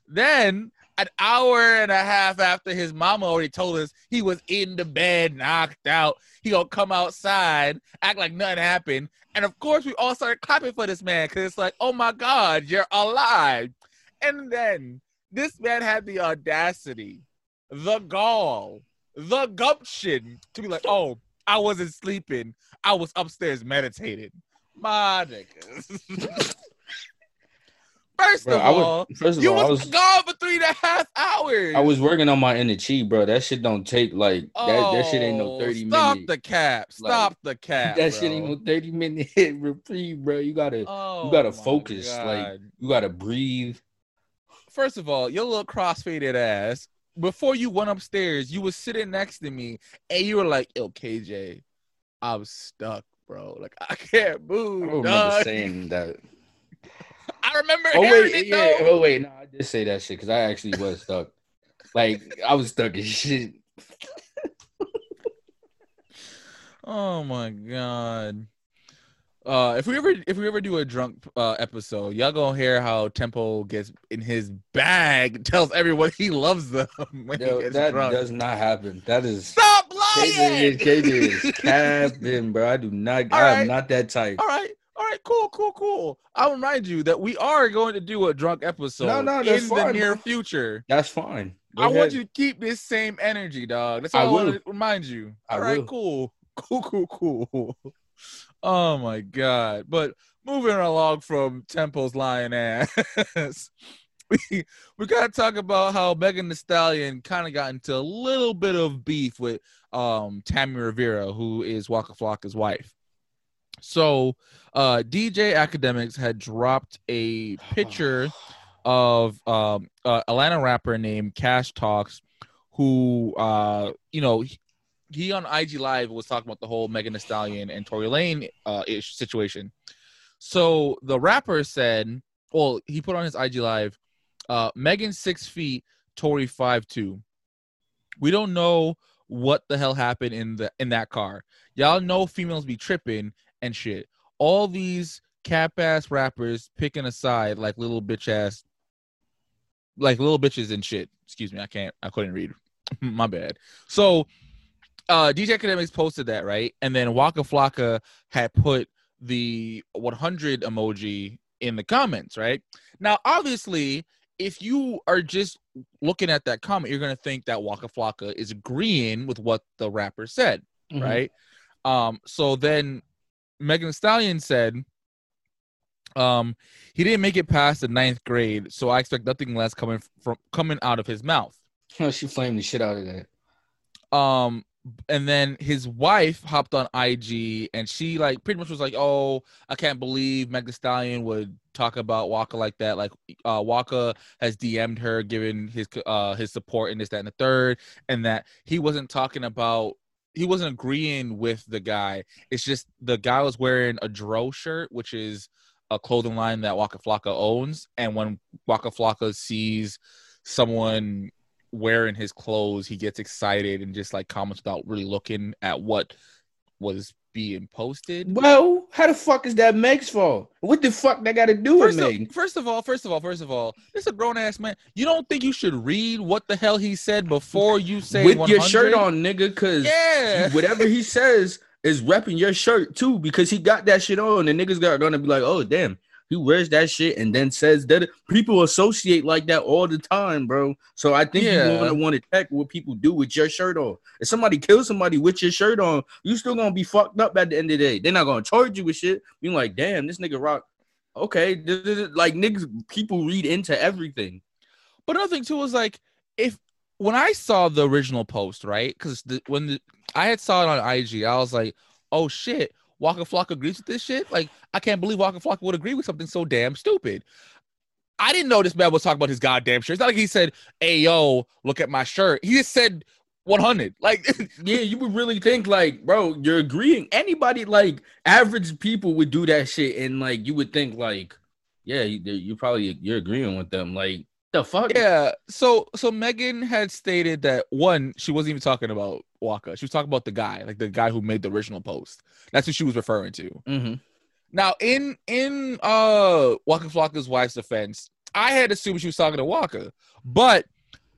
Then an hour and a half after his mama already told us he was in the bed, knocked out, he gonna come outside, act like nothing happened, and of course we all started clapping for this man because it's like, oh my god, you're alive. And then this man had the audacity, the gall, the gumption to be like, oh, I wasn't sleeping, I was upstairs meditating. My niggas. First Bro, of I was- all, First of you all, I was, was gone for three and a half hours. I was working on my inner chi, bro. That shit don't take like that. That shit ain't no Oh, thirty Stop minute. the cap. Stop the cap. that shit ain't no thirty minute reprieve, bro. You gotta Oh, gotta my focus, like- you gotta breathe. first of all, your little crossfaded ass. Before you went upstairs, you was sitting next to me, and you were like, "Yo, KJ, I'm stuck, bro. Like I can't move, don't remember dog." saying that. I remember Oh wait, it yeah. though. Oh wait, no, I did say that shit because I actually was stuck. Like I was stuck in shit. Oh my god. Uh, if we ever if we ever do a drunk uh, episode, y'all gonna hear how Tempo gets in his bag, tells everyone he loves them when Yo, he gets that drunk. does not happen. That is Stop KJ lying. is KJ is capping, bro. I do not. All I'm not that type. All right, all right, cool, cool, cool. I'll remind you that we are going to do a drunk episode No, no, in the near future. That's fine. Go I want you to keep this same energy, dog. That's all I, want will. to remind you. I All right, will. cool, cool, cool, cool. Oh my god! But moving along from Tempo's lion ass, we we gotta talk about how Megan Thee Stallion kind of got into a little bit of beef with um Tammy Rivera, who is Waka Flocka's wife. So, uh, DJ Akademiks had dropped a picture of um, uh, Atlanta rapper named Cash Talks, who uh, you know he, he on IG Live was talking about the whole Megan Thee Stallion and Tory Lanez uh, ish situation. So the rapper said, well, he put on his IG Live, uh, Megan six feet, Tory five two. We don't know what the hell happened in the in that car. Y'all know females be tripping and shit. All these cap ass rappers picking a side like little bitch ass like little bitches and shit. Excuse me, I can't I couldn't read. My bad. So uh DJ Akademiks posted that, right? And then Waka Flocka had put the 100 emoji in the comments, right? Now, obviously, if you are just looking at that comment, you're gonna think that Waka Flocka is agreeing with what the rapper said Mhm. right? Um, so then Megan Thee Stallion said, um, he didn't make it past the ninth grade, so I expect nothing less coming from coming out of his mouth. she flamed the shit out of that. Um, and then his wife hopped on IG and she like pretty much was like, "Oh, I can't believe Megan Thee Stallion would talk about Waka like that. Like, uh, Waka has DM'd her, giving his uh his support in this, that, and the third, and that he wasn't talking about." He wasn't agreeing with the guy. It's just the guy was wearing a Dro shirt, which is a clothing line that Waka Flocka owns. And when Waka Flocka sees someone wearing his clothes, he gets excited and just like comments without really looking at what was being posted. Well, how the fuck is that Meg's fault? What the fuck that got to do with First Meg? of, first of all, first of all, first of all, this is a grown ass man. You don't think you should read what the hell he said before you say With your shirt on, nigga, cause Yeah. whatever he says is repping your shirt too, because he got that shit on, and niggas got gonna be like, oh damn, he wears that shit and then says that people associate like that all the time, bro. So I think Yeah. you wanna want to check what people do with your shirt on. If somebody kills somebody with your shirt on, you still gonna be fucked up at the end of the day. They're not gonna charge you with shit. Being like, damn, this nigga rock. Okay, this is- like niggas, people read into everything. But another thing too was like if when I saw the original post, right? Because when the, I had saw it on IG, I was like, oh shit, Waka Flock agrees with this shit. Like I can't believe Waka Flock would agree with something so damn stupid. I didn't know this man was talking about his goddamn shirt. It's not like he said, "Hey yo, look at my shirt." He just said, 100. Like, yeah, you would really think like, bro, you're agreeing. Anybody like average people would do that shit, and like you would think like, yeah, you, you probably you're agreeing with them. Like the fuck? yeah. So, so Megan had stated that one, she wasn't even talking about Waka. She was talking about the guy, like the guy who made the original post. That's who she was referring to. Mm-hmm. Now, in in uh Waka Flocka's wife's defense, I had assumed she was talking to Waka, but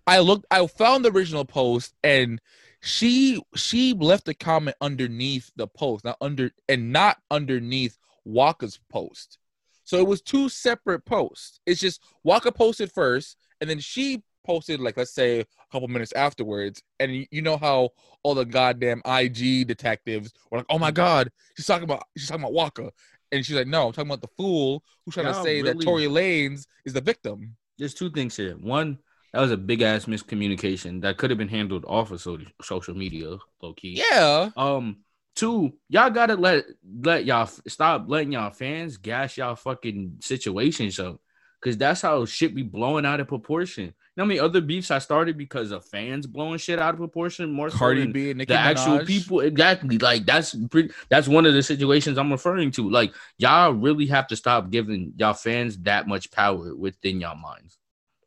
I looked, I found the original post, and she she left a comment underneath the post, not under and not underneath Waka's post. So it was two separate posts. It's just Waka posted first, and then she posted like let's say a couple minutes afterwards. And you, know how all the goddamn IG detectives were like, "Oh my god, she's talking about she's talking about Waka," and she's like, "No, I'm talking about the fool who's trying to Y'all say that really- Tory Lanez is the victim." There's two things here. One, that was a big ass miscommunication that could have been handled off of so- social media, low key. Yeah, Um, two, y'all gotta let let y'all stop letting y'all fans gas y'all fucking situations up, cause that's how shit be blowing out of proportion. You know how many other beefs I started because of fans blowing shit out of proportion more so Cardi than B and Nicki the actual people? Exactly like that's pretty that's one of the situations i'm referring to. Like y'all really have to stop giving y'all fans that much power within y'all minds.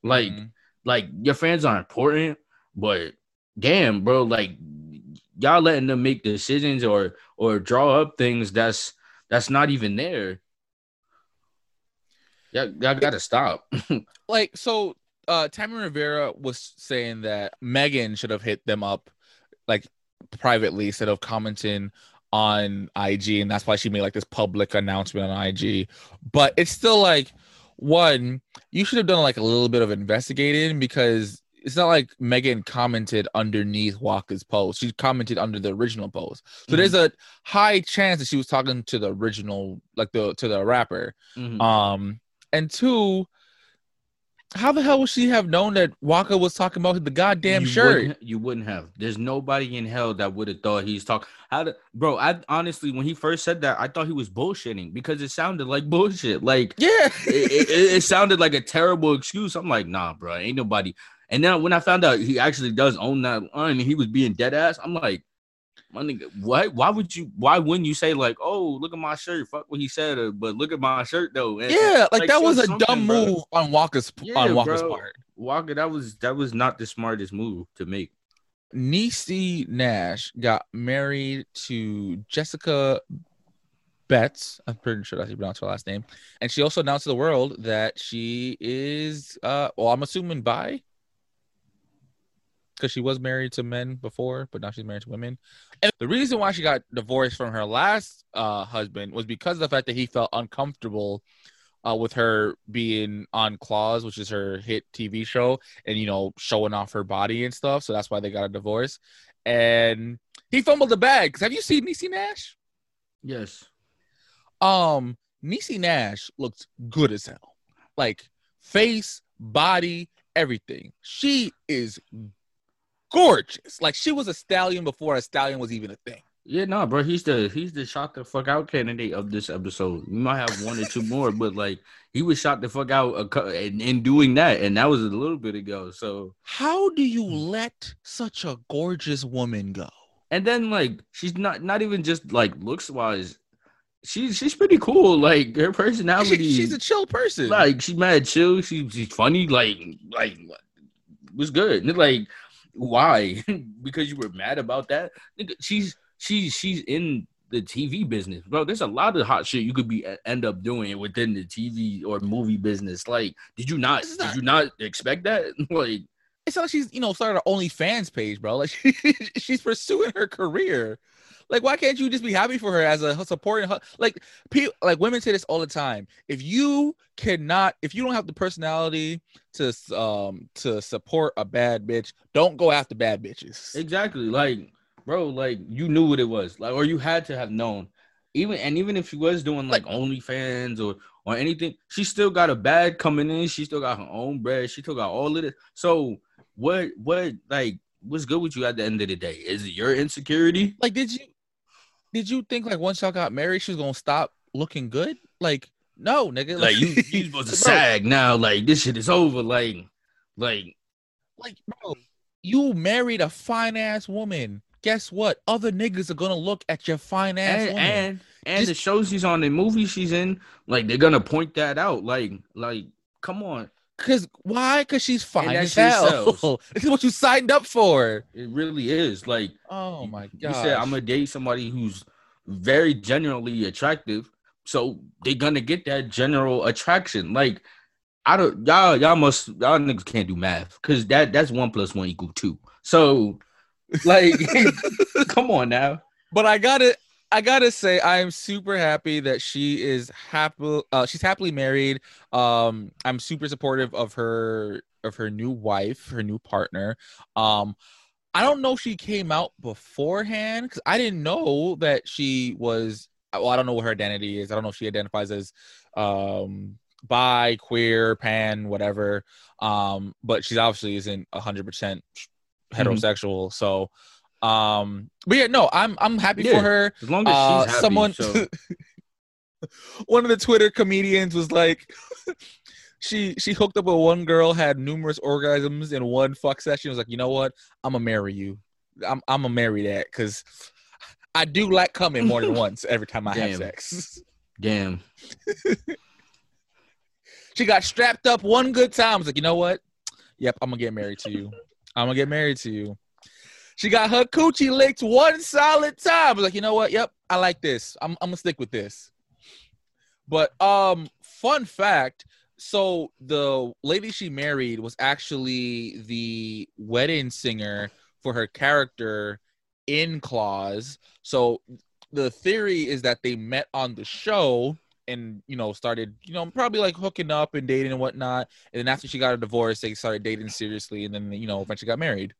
Like Mhm. like your fans are important but damn bro like y'all letting them make decisions or or draw up things that's that's not even there y'all, y'all gotta stop like so uh Tammy Rivera was saying that Megan should have hit them up like privately instead of commenting on IG and that's why she made like this public announcement on IG. But it's still like one, you should have done like a little bit of investigating because it's not like Megan commented underneath Waka's post. She commented under the original post. So there's a high chance that she was talking to the original, like the to the rapper. Mhm. Um, and two, how the hell would she have known that Waka was talking about the goddamn you shirt? Wouldn't, you wouldn't have. There's nobody in hell that would have thought he's talking. How the bro? I honestly, when he first said that, I thought he was bullshitting because it sounded like bullshit. Like Yeah, it, it, it sounded like a terrible excuse. I'm like, nah, bro, ain't nobody. And then when I found out he actually does own that line, and he was being dead ass. I'm like, my nigga, what? Why would you? Why wouldn't you say like, oh, look at my shirt? Fuck what he said, uh, but look at my shirt though. And- yeah, like, Like, that was a dumb bro. move on Waka's Yeah, on Waka's bro. part. Walker, that was that was not the smartest move to make. Niecy Nash got married to Jessica Betts. I'm pretty sure that's how you pronounce her last name. And she also announced to the world that she is uh well, I'm assuming bi. Because she was married to men before, but now she's married to women. And the reason why she got divorced from her last uh husband was because of the fact that he felt uncomfortable uh, with her being on Claws, which is her hit TV show, and you know showing off her body and stuff. So that's why they got a divorce. And he fumbled the bag. have you seen Niecy Nash? Yes. Um, Niecy Nash looks good as hell. Like face, body, everything. She is gorgeous. Like she was a stallion before a stallion was even a thing. Yeah, no, bro. He's the he's the shot the fuck out candidate of this episode. We might have one or two more, but like he was shot the fuck out in, in doing that, and that was a little bit ago. So How do you let such a gorgeous woman go? and then like she's not not even just like looks wise, she's she's pretty cool. Like her personality, She's a chill person. like she's mad chill. She, she's funny. Like like was good. And, Like why? because you were mad about that? Nigga, she's she's she's in the TV business, bro. There's a lot of hot shit you could be end up doing within the TV or movie business. Like, did you not? Is Did you not expect that? like, it's not like she's you know started her OnlyFans page, bro. Like she, she's pursuing her career. Like why can't you just be happy for her as a supporting her? Like people, like women say this all the time. If you cannot, if you don't have the personality to um to support a bad bitch, don't go after bad bitches. Exactly. Like, bro, like you knew what it was. Like, or you had to have known. Even and even if she was doing like OnlyFans or or anything, she still got a bag coming in. She still got her own bread. She still got all of it. So what what like what's good with you at the end of the day? Is it your insecurity? Like did you did you think like once y'all got married she was gonna stop looking good? Like no, nigga. Like you you supposed to sag now, like this shit is over. Like like like bro you married a fine ass woman. Guess what? Other niggas are gonna look at your fine ass and woman. and, and Just- the shows she's on, the movies she's in, like they're gonna point that out. Like, like, come on, Cause why? Cause she's fine as hell. this is what you signed up for. it really is. Like, Oh you- my you god. said I'm gonna date somebody who's very generally attractive, so they're gonna get that general attraction. Like, I don't y'all y'all must y'all niggas can't do math because that that's one plus one equal two. So, like, come on now. but I gotta I gotta say I am super happy that she is happy uh she's happily married. Um I'm super supportive of her of her new wife, her new partner. Um I don't know if she came out beforehand because I didn't know that she was well, I don't know what her identity is. I don't know if she identifies as um bi, queer, pan, whatever. Um, but she's obviously isn't hundred percent heterosexual. So um but yeah, no, I'm I'm happy Yeah. for her. As long as Uh, she's happy, someone so one of the Twitter comedians was like she she hooked up with one girl, had numerous orgasms in one fuck session. Was like, you know what? I'm gonna marry you. I'm I'm gonna marry that because I do like coming more than once every time I have sex. damn. she got strapped up one good time. I was like, you know what? Yep, I'm gonna get married to you. I'm gonna get married to you. She got her coochie licked one solid time. I was like, you know what? Yep, I like this. I'm I'm gonna stick with this. But um, fun fact. So the lady she married was actually the wedding singer for her character in Claws. So the theory is that they met on the show and you know started you know probably like hooking up and dating and whatnot. And then after she got a divorce, they started dating seriously, and then you know eventually got married.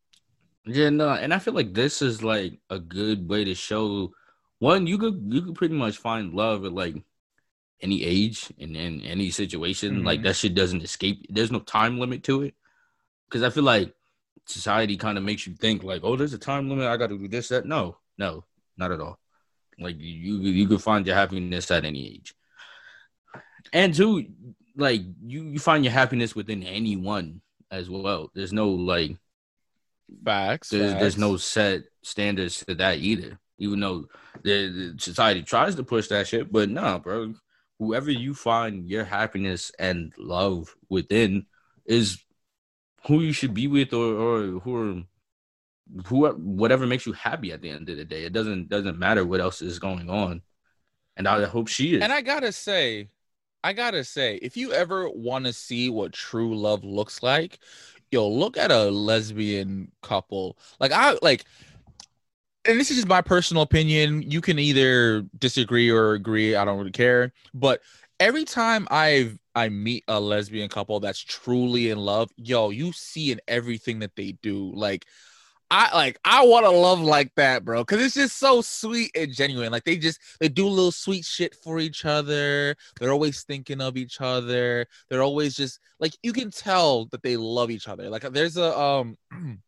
Yeah, no, and I feel like this is like a good way to show one you could you could pretty much find love at like any age and in any situation. Like Mhm. that shit doesn't escape. There's no time limit to it. Because I feel like society kind of makes you think like, oh, there's a time limit. I got to do this, that. No, no, not at all. Like you, you could find your happiness at any age. And two, like you, you find your happiness within anyone as well. There's no like Facts. there's, there's no set standards to that either. Even though the, the society tries to push that shit, but nah, bro. Whoever you find your happiness and love within is who you should be with, or or who are who whatever makes you happy at the end of the day. It doesn't doesn't matter what else is going on. And I hope she is. And I gotta say, I gotta say, if you ever want to see what true love looks like, yo, look at a lesbian couple. Like I like, and this is just my personal opinion. You can either disagree or agree. I don't really care. But every time I've I meet a lesbian couple that's truly in love, yo, you see in everything that they do, like. I like I want to love like that, bro, because it's just so sweet and genuine. Like they just they do little sweet shit for each other. They're always thinking of each other. They're always just like you can tell that they love each other. Like there's a um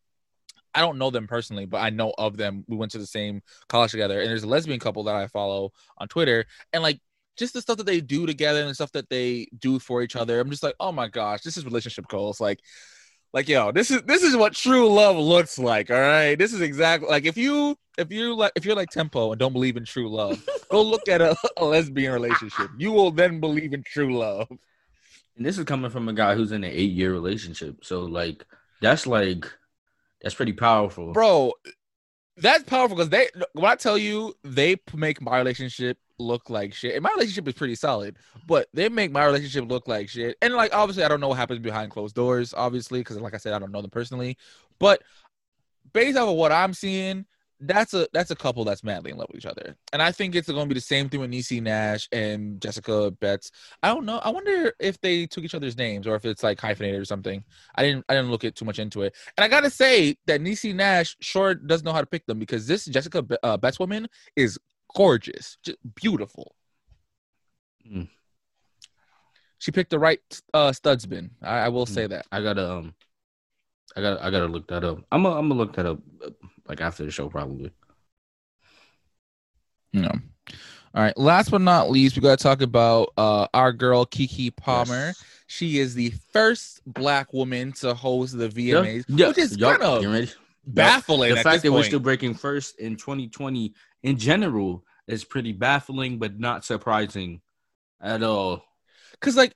I don't know them personally, but I know of them. We went to the same college together, and there's a lesbian couple that I follow on Twitter, and like just the stuff that they do together and the stuff that they do for each other. I'm just like, oh my gosh, this is relationship goals. Like like yo this is this is what true love looks like all right this is exactly like if you if you like if you're like tempo and don't believe in true love go look at a, a lesbian relationship you will then believe in true love And this is coming from a guy who's in an eight year relationship. So like that's like that's pretty powerful. bro that's powerful because they when i tell you they make my relationship look like shit. And my relationship is pretty solid but they make my relationship look like shit. And like obviously i don't know what happens behind closed doors obviously because like i said i don't know them personally. But based off of what i'm seeing that's a that's a couple that's madly in love with each other. And i think it's going to be the same thing with Niecy nash and jessica betts. I don't know. I wonder if they took each other's names or if it's like hyphenated or something. I didn't i didn't look at too much into it. And I gotta say that Niecy Nash sure does know how to pick them because this Jessica uh, Betts woman is gorgeous, just beautiful. Mm. She picked the right uh, studsman. I, I will say that. I gotta um I gotta I gotta look that up. I'm gonna I'm gonna look that up uh, like after the show probably. No. All right. Last but not least, we got to talk about uh, our girl Keke Palmer. Yes. She is the first black woman to host the VMAs, yeah, which is yup, kind of? Baffling. the fact that we're still breaking first in 2020 in general is pretty baffling, but not surprising at all. because like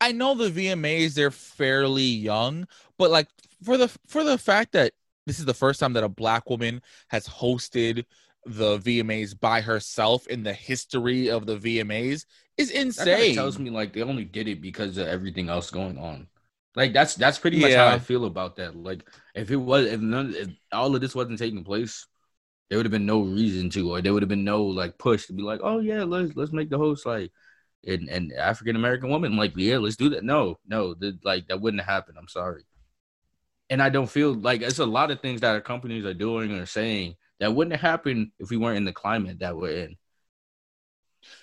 I know the VMAs they're fairly young, but like for the for the fact that this is the first time that a black woman has hosted the VMAs by herself in the history of the VMAs is insane. tells me like they only did it because of everything else going on. Like that's that's pretty much how I feel about that. Like if it was if none if all of this wasn't taking place, there would have been no reason to, or there would have been no like push to be like, oh yeah, let's let's make the host like an, an African American woman. Like yeah, let's do that. No, no, the, like that wouldn't happen. I'm sorry. And I don't feel like it's a lot of things that our companies are doing or saying that wouldn't happen if we weren't in the climate that we're in.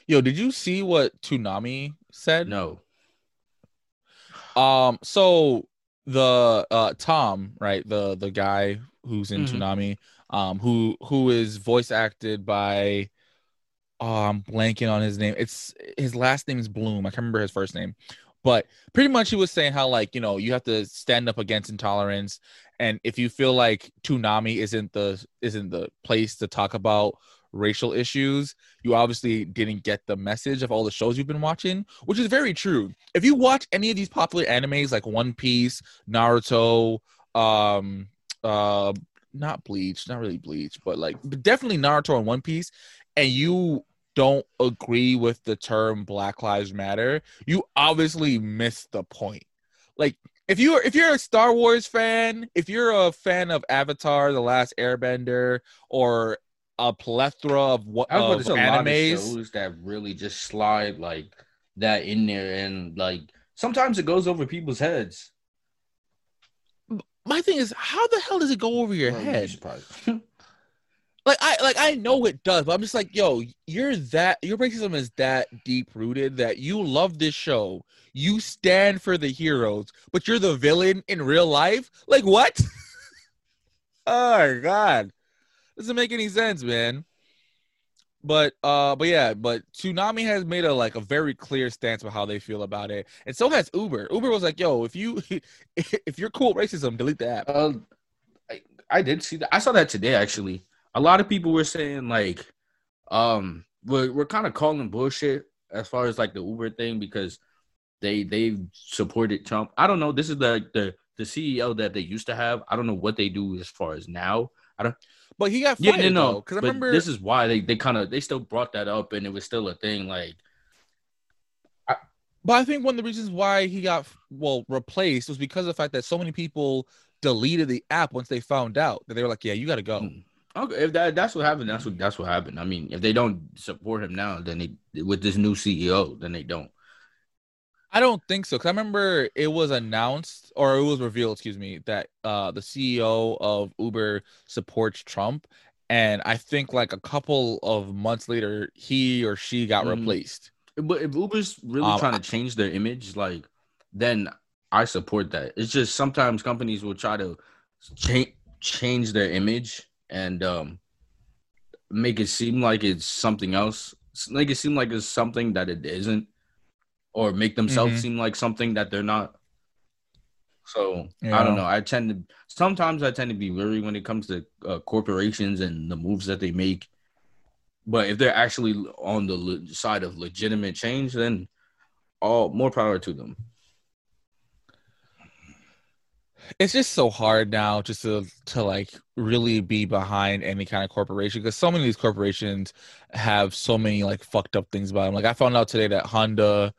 Yo, did you see what Toonami said? No. Um, so the uh Tom, right, the the guy who's in Mhm. Toonami, um, who who is voice acted by oh, I'm blanking on his name. It's his last name is Blum. I can't remember his first name. But pretty much he was saying how like, you know, you have to stand up against intolerance. And if you feel like Toonami isn't the isn't the place to talk about racial issues, you obviously didn't get the message of all the shows you've been watching, which is very true. If you watch any of these popular animes like One Piece, Naruto, um, uh, not Bleach, not really Bleach, but like but definitely Naruto and One Piece, and you don't agree with the term Black Lives Matter, you obviously missed the point. Like if you're if you're a Star Wars fan, if you're a fan of Avatar: The Last Airbender, or a plethora of what I was about of to say a lot of shows that really just slide like that in there, and like sometimes it goes over people's heads. my thing is, how the hell does it go over your Well, head? like I like I know it does, but I'm just like, yo, you're that your racism is that deep rooted that you love this show. You stand for the heroes, but you're the villain in real life. Like what? oh my god, doesn't make any sense, man. But uh, but yeah, but Toonami has made a like a very clear stance about how they feel about it, and so has Uber. Uber was like, yo, if you if you're cool with racism, delete the app. Uh, I, I did see that. I saw that today actually. A lot of people were saying like, um, we're we're kind of calling bullshit as far as like the Uber thing because they they supported Trump. I don't know. This is the the the CEO that they used to have. I don't know what they do as far as now. But he got Yeah, fired no, no. because I remember this is why they they kind of they still brought that up and it was still a thing. Like But I think one of the reasons why he got well replaced was because of the fact that so many people deleted the app once they found out that they were like, "Yeah, you got to go." Mm. Okay, if that that's what happened, that's what that's what happened. I mean, if they don't support him now, then they with this new CEO, then they don't. I don't think so because I remember it was announced or it was revealed, excuse me, that uh, the CEO of Uber supports Trump, and I think like a couple of months later, he or she got Mhm. replaced. But if Uber's really Um, trying to change their image, like then I support that. It's just sometimes companies will try to change change their image and um make it seem like it's something else. Make it seem like it's something that it isn't, or make themselves Mhm. seem like something that they're not. So I don't know. I tend to sometimes I tend to be wary when it comes to uh, corporations and the moves that they make. But if they're actually on the le- side of legitimate change, then all more power to them. it's just so hard now just to to like really be behind any kind of corporation because so many of these corporations have so many like fucked up things about them. Like I found out today that Honda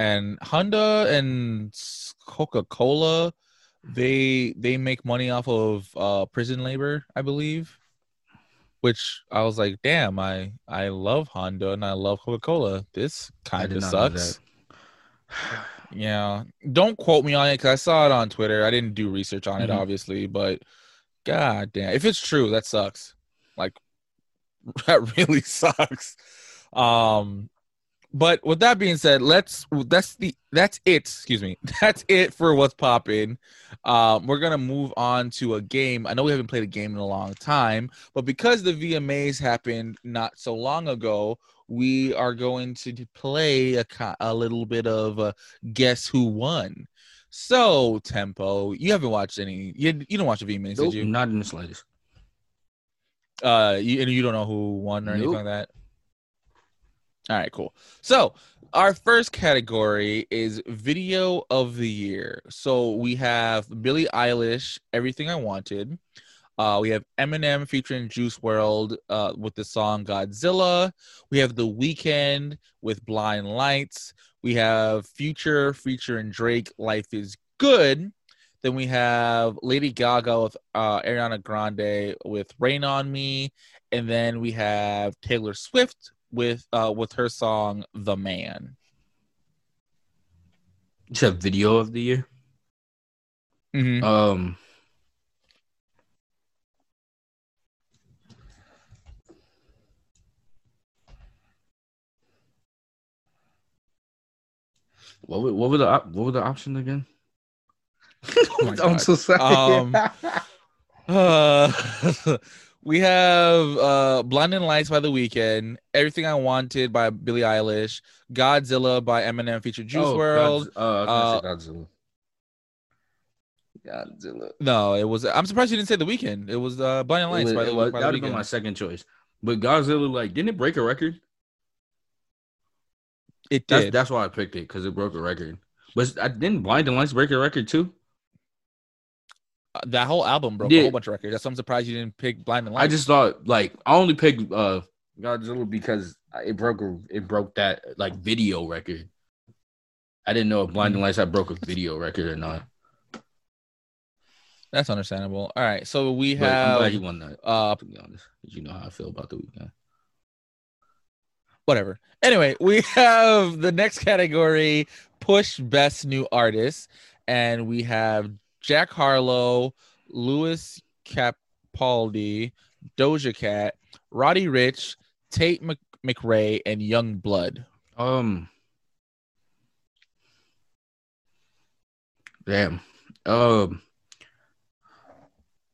and Honda and Coca Cola they they make money off of uh prison labor, I believe. Which I was like, damn, I I love Honda and I love Coca Cola. This kind of sucks. Yeah. Don't quote me on it because I saw it on Twitter. I didn't do research on it, Mhm. obviously, but god damn. If it's true, that sucks. Like that really sucks. Um But with that being said, let's that's the that's it. Excuse me. That's it for what's popping. Um, we're gonna move on to a game. I know we haven't played a game in a long time, but because the VMAs happened not so long ago, we are going to play a, a little bit of a guess who won. So Tempo, you haven't watched any. You, you don't watch the VMAs, Nope, did you? not in the slightest. Uh, you, and you don't know who won or anything like that. All right, cool. So our first category is video of the year. So we have Billie Eilish, "Everything I Wanted." Uh, we have Eminem featuring Juice WRLD uh, with the song Godzilla. We have The Weeknd with Blind Lights. We have Future featuring Drake, Life is Good. Then we have Lady Gaga with uh, Ariana Grande with Rain on Me. And then we have Taylor Swift with uh, with her song The Man. You a video of the year. Mhm. Um, what were, what were the op- what were the options again? Oh I'm God. so sorry. Um, Uh, we have uh, Blinding Lights by The Weeknd, Everything I Wanted by Billie Eilish, Godzilla by Eminem featured Juice Oh, World. Godz- uh, I was gonna say Godzilla. Godzilla. No, it was. I'm surprised you didn't say The Weeknd. It was uh, Blinding It Lights was- by it The, was- by that would have been my second choice. But Godzilla, like, didn't it break a record? It That's did. that's why I picked it because it broke a record. But I didn't Blinding Lights break a record too. That whole album broke a whole bunch of records. That's why I'm surprised you didn't pick Blinding Lights. I just thought like I only picked uh Godzilla because it broke a, it broke that like video record. I didn't know if Blinding Lights had broke a video record or not. That's understandable. All right, so we But I'm glad have won that. uh To be honest, you know how I feel about the Weeknd. whatever. Anyway, we have the next category push best new artist and we have Jack Harlow, Lewis Capaldi, Doja Cat, Roddy Ricch, Tate Mc- McRae and YUNGBLUD. Um, damn. Um,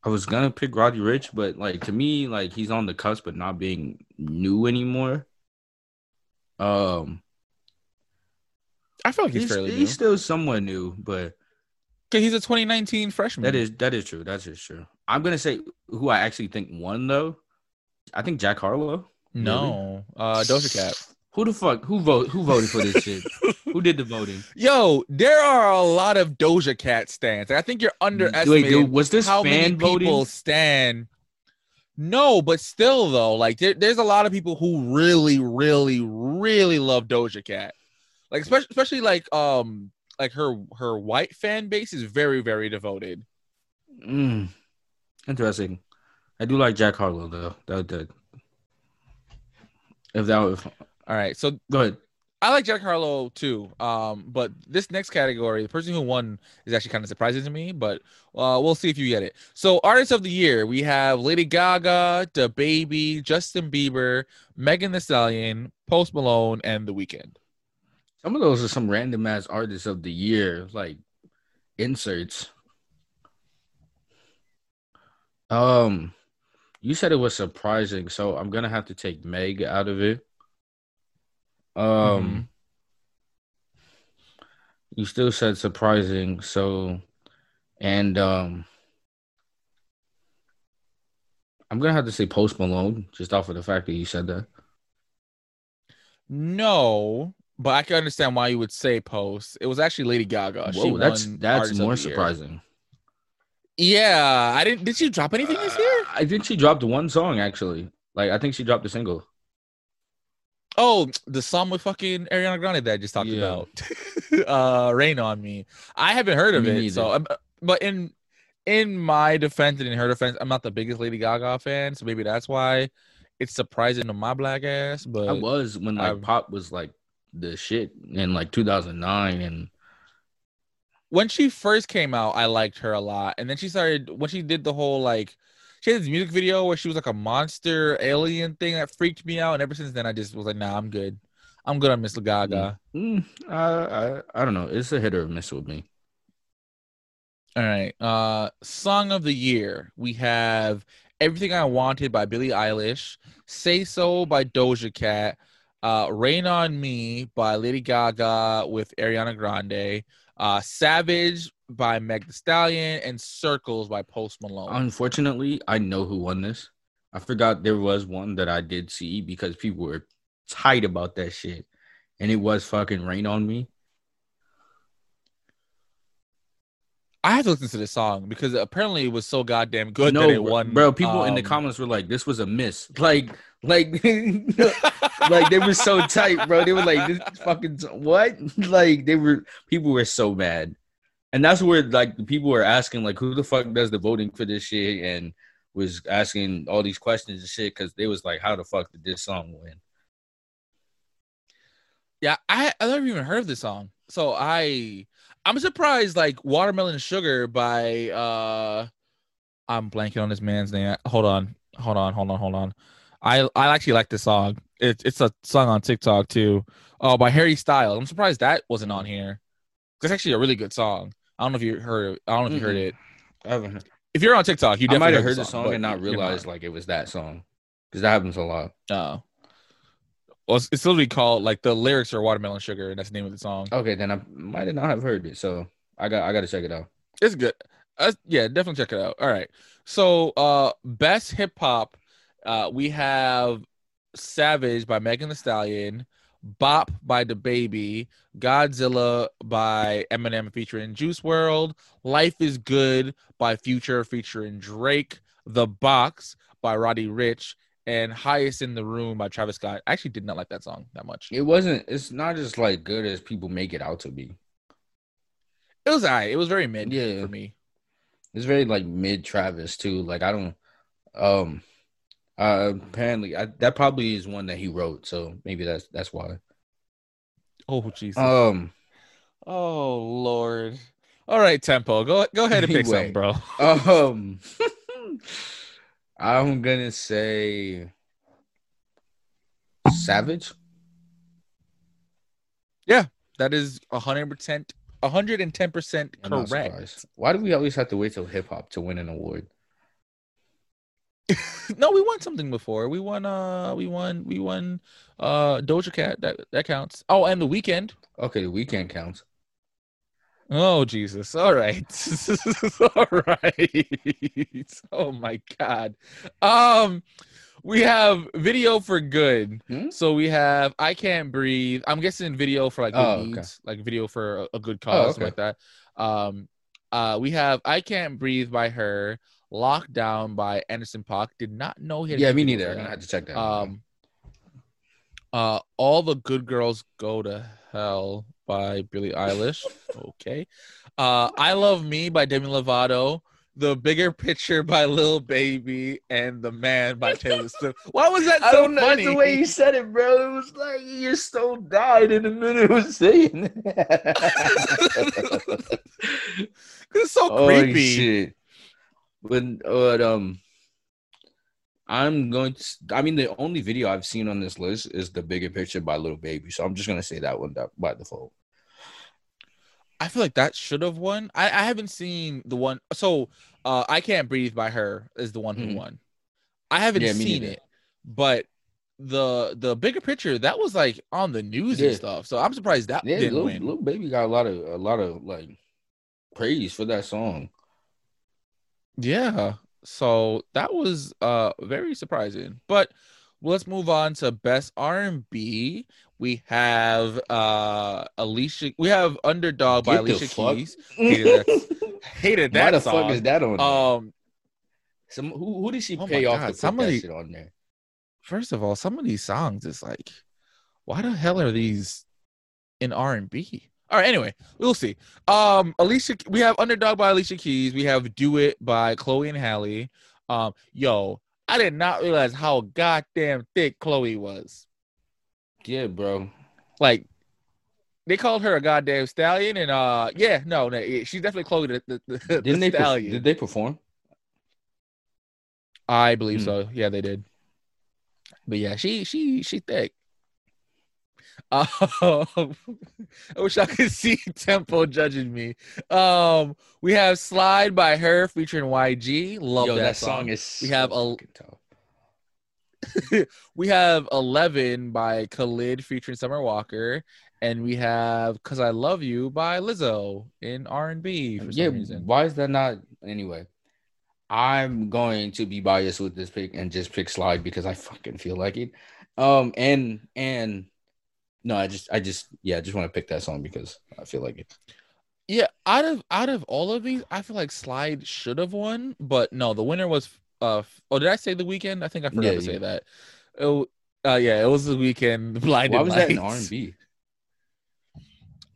I was gonna pick Roddy Ricch, but like to me, like he's on the cusp of not being new anymore. Um, I feel like he's, he's, fairly he's new. still somewhat new, but 'Cause he's a 2019 freshman. that is that is true. That is true. I'm gonna say who I actually think won though. I think Jack Harlow. no uh Doja Cat. Who the fuck? Who vote? Who voted for this shit? Who did the voting? Yo, there are a lot of Doja Cat stands. I think you're underestimating Wait, dude, was this how many fan voting? people stand. No, but still though, like there, there's a lot of people who really, really, really love Doja Cat. Like especially, especially like um like her her white fan base is very, very devoted. Mm, interesting. I do like Jack Harlow though. That that. If that was, All right, so go ahead. I like Jack Harlow too. Um, but this next category, the person who won is actually kind of surprising to me, but uh, we'll see if you get it. So, artists of the year, we have Lady Gaga, DaBaby, Justin Bieber, Megan Thee Stallion, Post Malone, and The Weeknd. Some of those are some random ass artists of the year, like inserts. Um, you said it was surprising, so I'm gonna have to take Meg out of it. Um, you still said surprising, so and um, I'm gonna have to say Post Malone just off of the fact that you said that. No, but I can understand why you would say Post. It was actually Lady Gaga. she Whoa, that's that's more surprising. Yeah, I didn't. Did she drop anything this year? Uh, I think she dropped one song actually. Like I think she dropped a single. Oh, the song with fucking Ariana Grande that I just talked Yeah. about. uh Rain on Me. I haven't heard of Me it. neither. So um, but in in my defense and in her defense, I'm not the biggest Lady Gaga fan, so maybe that's why it's surprising to my black ass. But I was when like I've- pop was like the shit in like 2009 and when she first came out, I liked her a lot. And then she started when she did the whole like she had this music video where she was like a monster alien thing that freaked me out. And ever since then I just was like, nah, I'm good. I'm good on Miss Gaga. Mm, I, I I don't know. It's a hit or miss with me. All right. Uh song of the year. We have Everything I Wanted by Billie Eilish, Say So by Doja Cat, uh Rain on Me by Lady Gaga with Ariana Grande, uh Savage by Meg the Stallion, and Circles by Post Malone. Unfortunately, I know who won this. I forgot there was one that I did see because people were tight about that shit. And it was fucking rain on me. I have to listen to this song because apparently it was so goddamn good no, that it won. bro. People in the um, comments were like, "This was a miss." Like, like, like they were so tight, bro. They were like, "This fucking what?" Like they were. People were so mad, and that's where like people were asking, like, "Who the fuck does the voting for this shit?" And was asking all these questions and shit because they was like, "How the fuck did this song win?" Yeah, I I never even heard of this song. So I I'm surprised like Watermelon Sugar by uh I'm blanking on this man's name. Hold on. Hold on. Hold on. Hold on. I I actually like this song. It, it's a song on TikTok too. Oh, by Harry Styles. I'm surprised that wasn't on here. It's actually a really good song. I don't know if you heard I don't know if you heard it. I haven't. If you're on TikTok, you might definitely have heard the song but and not you're realized like it was that song because that happens a lot. Oh. Well, it's, it's literally called like the lyrics are watermelon sugar, and that's the name of the song. Okay, then I might not have heard it, so I got I got to check it out. It's good. Uh, yeah, definitely check it out. All right. So, uh, best hip hop, uh, we have Savage by Megan Thee Stallion, Bop by DaBaby, Godzilla by Eminem featuring Juice WRLD, Life is Good by Future featuring Drake, The Box by Roddy Ricch, and Highest in the Room by Travis Scott. I actually did not like that song that much. It wasn't. It's not just like good as people make it out to be. It was alright. It was very mid Yeah. for me. It's very like mid Travis too. Like I don't. Um. Uh. Apparently, I, that probably is one that he wrote. So maybe that's that's why. Oh Jesus. Um. Oh Lord. All right, Tempo. Go go ahead and pick Anyway. something, bro. Um. I'm gonna say Savage. Yeah, that is hundred percent, hundred and ten percent correct. Why do we always have to wait till hip hop to win an award? No, we won something before. We won. Uh, we won. We won. Uh, Doja Cat. That that counts. Oh, and the Weeknd. Okay, the Weeknd counts. Oh Jesus! All right, all right. Oh my God. Um, we have video for good. Hmm? So we have I can't breathe. I'm guessing video for like good Oh, okay. needs, like video for a, a good Oh, cause, something okay. like that. Um, uh, we have I can't breathe by her. Lockdown by Anderson .Paak. Did not know had. Yeah, me neither. I'm gonna have to check that. Um, uh, all the good girls go to hell by Billie Eilish. okay. Uh, I love me by Demi Lovato. The bigger picture by Lil Baby and the man by Taylor Swift. Why was that so funny? It's the way you said it, bro. It was like your so died in the minute of saying it. it's so oh creepy. shit! But, but um, I'm going to. I mean, the only video I've seen on this list is the bigger picture by Lil Baby. So I'm just gonna say that one that, by default. I feel like that should have won. I, I haven't seen the one. So uh, I can't breathe by H.E.R. is the one who Mhm. won. I haven't Yeah, seen neither. it, but the the bigger picture that was like on the news and stuff. So I'm surprised that Yeah, didn't little, win. Lil Baby got a lot of a lot of like praise for that song. Yeah. So that was uh very surprising. But let's move on to best R&B. We have uh Alicia we have Underdog by Get the Alicia fuck- Keys. Hated Hated Why that the song. fuck is that on? there? Um Some who, who did she oh pay off God, to put somebody- that shit on there? first of all, some of these songs is like, why the hell are these in R and B? All right, anyway, we'll see. Um, Alicia, we have Underdog by Alicia Keys. We have Do It by Chloe and Halle. Um, yo, I did not realize how goddamn thick Chloe was. Yeah, bro. Like, they called her a goddamn stallion, and uh, yeah, no, no, she's definitely Chloe the, the, the, the Didn't they? perf- stallion. did they perform? I believe Hmm. so. Yeah, they did. But yeah, she she she thick. Um, I wish I could see Tempo judging me. Um, we have "Slide" by H.E.R. featuring YG. Love Yo, that, that, song. song is. We have a- we have 11 by Khalid featuring Summer Walker, and we have "Cause I Love You" by Lizzo in R&B Yeah, reason. why is that not? Anyway, I'm going to be biased with this pick and just pick slide because I fucking feel like it. Um, and and no, I just I just yeah, I just want to pick that song because I feel like it. Yeah, out of out of all of these, I feel like Slide should have won, but no, the winner was uh oh, did I say the Weeknd? I think I forgot Yeah, to say that. Oh, uh, yeah, it was the Weeknd. Blinded Why was that in R Lights. and B?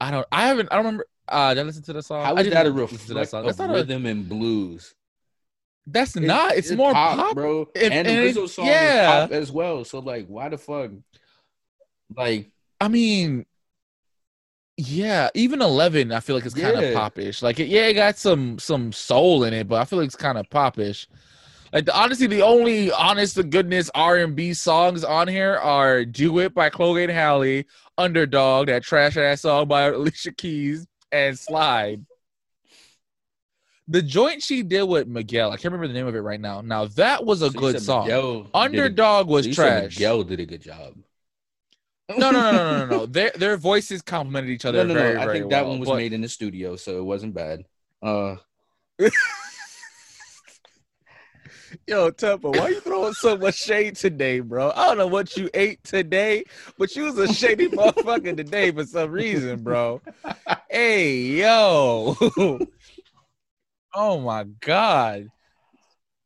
I don't. I haven't. I don't remember. Uh, did I listen to the song? How I is that a listen to reflect song. That's not a, rhythm and blues? That's not. It's, more pop, bro. If- and the and it- Lizzo song yeah. is pop as well. So like, why the fuck? Like, I mean, yeah, even eleven, I feel like it's kind of Yeah. popish. Like, it, yeah, it got some some soul in it, but I feel like it's kind of popish. Like, the, honestly, the only honest to goodness R and B songs on here are "Do It" by Chloe and Halle, "Underdog," that trash ass song by Alicia Keys, and "Slide." The joint she did with Miguel, I can't remember the name of it right now. Now that was a so good song. Miguel did a- Underdog was so trash. Miguel did a good job. No, no, no, no, no, no. Their their voices complemented each other no, no, very, no. I think that well, one was but- made in the studio, so it wasn't bad. Uh, Yo, Tempo, why you throwing so much shade today, bro? I don't know what you ate today, but you was a shady motherfucker today for some reason, bro. Hey, yo. oh my god.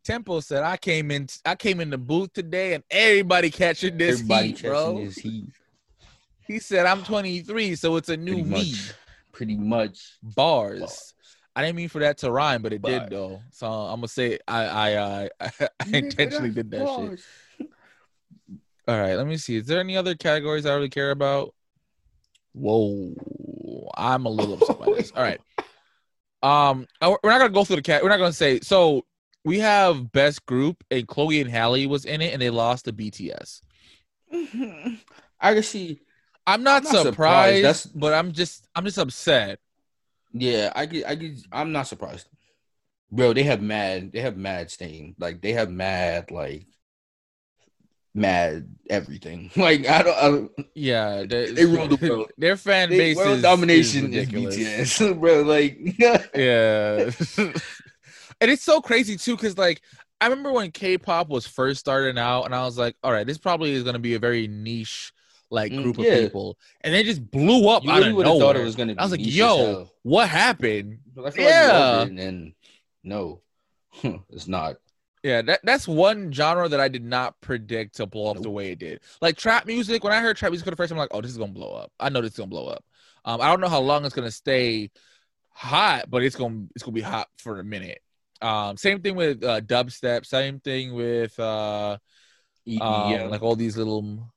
Tempo said I came in I came in the booth today and everybody catching this everybody heat, catching bro. his heat, He said I'm 23, so it's a new pretty me. much. Pretty much. Bars. Bars. I didn't mean for that to rhyme, but it did though. So I'm gonna say I I uh, I intentionally did that shit. All right, let me see. Is there any other categories I really care about? Whoa, I'm a little upset by this. All right. Um, we're not gonna go through the cat. We're not gonna say. So we have best group, and Chloe and Halle was in it, and they lost to BTS. I can see. I'm not, I'm not surprised. surprised, That's- but I'm just I'm just upset. Yeah, I get. I get. I'm not surprised, bro. They have mad. They have mad stain. Like they have mad. Like mad everything. Like I don't. I don't Yeah, they, They rule the world. Their fan they, base world is, domination is is. BTS, bro. Like Yeah. and it's so crazy too, because like I remember when K-pop was first starting out, and I was like, all right, this probably is gonna be a very niche like Mm, group yeah. of people. And they just blew up you out really of would have nowhere. thought it was gonna. Be I was like, yo, what happened? Yeah. like we loved it, and no, it's not. Yeah, that, that's one genre that I did not predict to blow up the way it did. Like trap music, when I heard trap music for the first time, I'm like, oh, this is gonna blow up. I know this is gonna blow up. Um, I don't know how long it's gonna stay hot, but it's gonna it's gonna be hot for a minute. Um, same thing with uh, dubstep. Same thing with uh, um, yeah, like all these little,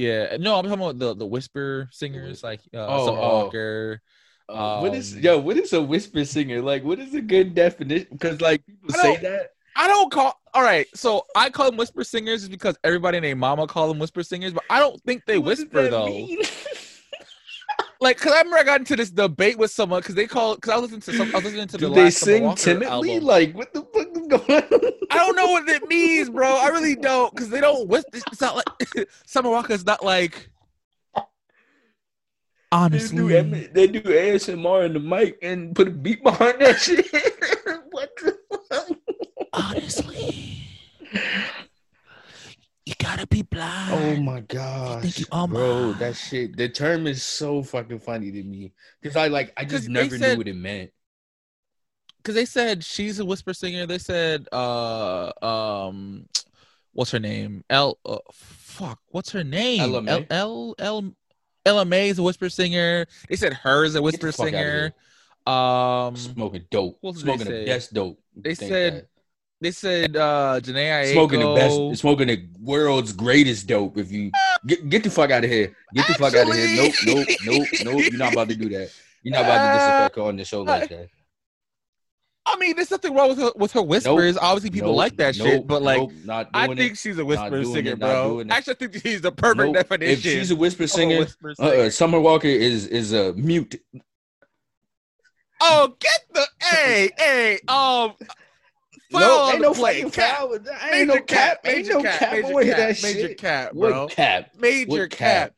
yeah. No, I'm talking about the the whisper singers, like uh, Oh, oh. Walker. Uh, what is um, yo? What is a whisper singer? Like, what is a good definition? Because like people say that. I don't call. All right, so I call them whisper singers just because everybody and their mama call them whisper singers, but I don't think they What whisper though. Like, cause I remember I got into this debate with someone because they call because I was listening to some. I was listening to the Do they sing timidly? album. Like, what the fuck is going on? I don't know what it means, bro. I really don't because they don't. whisper. It's not like Summer Walker is not like. They do, Honestly, they do ASMR in the mic and put a beat behind that shit. what the fuck? honestly, you gotta be blind. Oh my god, you bro, that shit. The term is so fucking funny to me because I like I just never said- knew what it meant. Because they said she's a whisper singer. They said, uh, um, what's her name? L. Uh, fuck, what's her name? Ella L. L. L. May is a whisper singer. They said her is a whisper singer. Um, Smoking dope, what did they smoking the best dope. They said that. they said uh, Jhené Aiko. smoking the best, smoking the world's greatest dope. If you get get the fuck out of here, get the fuck out of here. Nope, nope, nope, nope. You're not about to do that. You're not about to disrespect her on the show like that. I mean, there's nothing wrong with her with her whispers. Obviously, people Nope, like that nope, shit, but like, nope, not I think it. she's a whisper singer, it, bro. doing it. Actually, I think she's the perfect Nope. definition. If she's a whisper of a singer, whisper uh. Summer Walker is is a mute. oh, get the hey, hey, um, foul on ain't no play. fucking Cap. foul. Ain't Major no cap. Ain't no cap, cap. Major wanna cap, major shit. cap, bro. What cap? Major What cap. cap?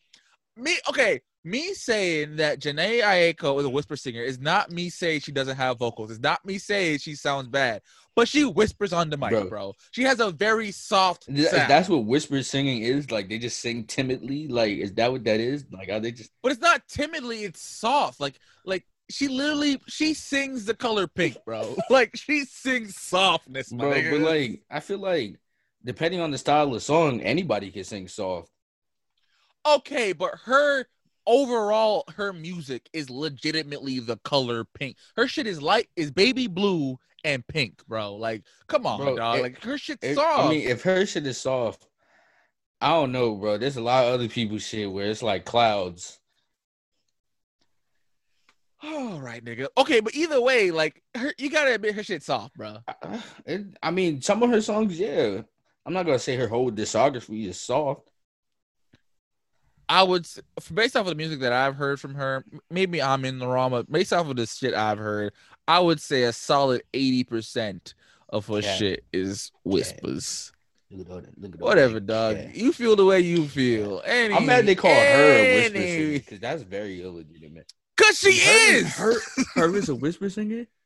Me okay. Me saying that Jhené Aiko is a whisper singer is not me saying she doesn't have vocals. It's not me saying she sounds bad, but she whispers on the mic, bro. Bro. She has a very soft Th-. That's what whisper singing is. Like they just sing timidly. Like is that what that is? Like are they just but it's not timidly. It's soft. Like like she literally she sings the color pink, bro. like she sings softness, my bro? nigga. But like I feel like depending on the style of song, anybody can sing soft. okay, but her overall her music is legitimately the color pink. Her shit is light is baby blue and pink, bro. Like, come on, Bro, dog. it- like her shit's If- soft. I mean, if her shit is soft, I don't know, bro. There's a lot of other people's shit where it's like clouds. All right, nigga. Okay, but either way, like her, you gotta admit her shit's soft, bro. I, it, I mean, some of her songs, yeah. I'm not gonna say her whole discography is soft. I would, based off of the music that I've heard from her, maybe I'm in the wrong, but based off of the shit I've heard, I would say a solid eighty percent of her Cat. shit is whispers. Look at all that. Look at Whatever, that dog. cat. You feel the way you feel. Any, I'm mad they call her a whisper singer because that's very illegitimate. Cause she Her- is. Her, her is a whisper singer.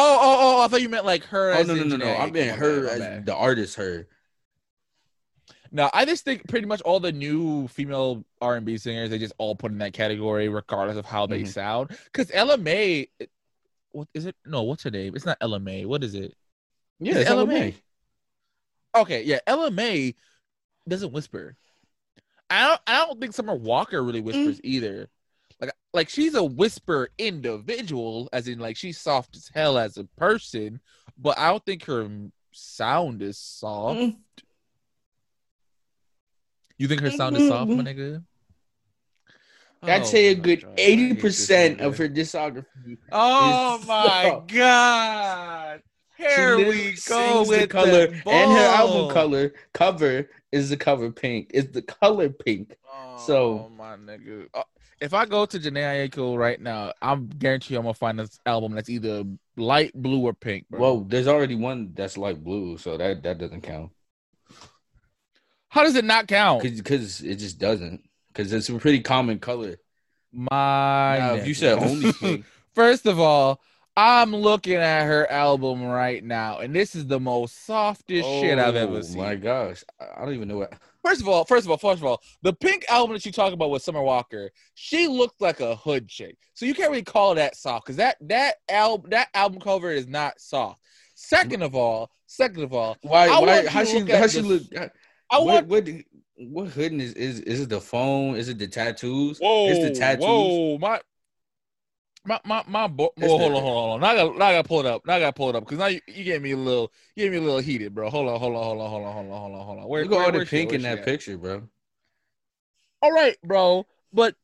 Oh, oh, oh, oh! I thought you meant like her. Oh no, no, no, no! I meant her as bad. the artist. Her. No, I just think pretty much all the new female R and B singers they just all put in that category, regardless of how they Mhm. sound. Because Ella Mai, what is it? No, what's her name? It's not Ella Mai. What is it? Yeah, Is it's Ella Ella Mai? May. Okay, yeah, Ella Mai doesn't whisper. I don't. I don't think Summer Walker really whispers either. Like, like she's a whisper individual, as in like she's soft as hell as a person, but I don't think her sound is soft. Mm. You think her sound is soft, my nigga? I'd Oh say a good God, I hate eighty this percent of her discography. Oh my soft. god! Here literally we go with the color, the and her album color cover is the cover pink. It's the color pink. So- Oh, my nigga. Uh, if I go to Jhené Aiko right now, I'm guarantee I'm gonna find this album that's either light blue or pink. Bro. Well, there's already one that's light blue, so that that doesn't count how does it not count? because it just doesn't because it's a pretty common color. My Now, if you said only pink, First of all, I'm looking at her album right now, and this is the most softest shit I've ever Oh, seen. My gosh, I don't even know what. First of all, first of all, first of all, the pink album that you talk about with Summer Walker, she looked like a hood chick. So you can't really call that soft because that that album that album cover is not soft. Second of all, second of all, Why? Why? How she? How she look? I what? want What? What hood is is is it the phone? Is it the tattoos? whoa, It's the tattoos. whoa, my. My my my bo- It's hold on, hold on, hold on. Now I got, now I got to pull it up. Now I got to pull it up because now you, you get me a little, you get me a little heated, bro. Hold on, hold on, hold on, hold on, hold on, hold on, hold on. Where, Look at all the where's she at? pink in that at? picture, bro. All right, bro, but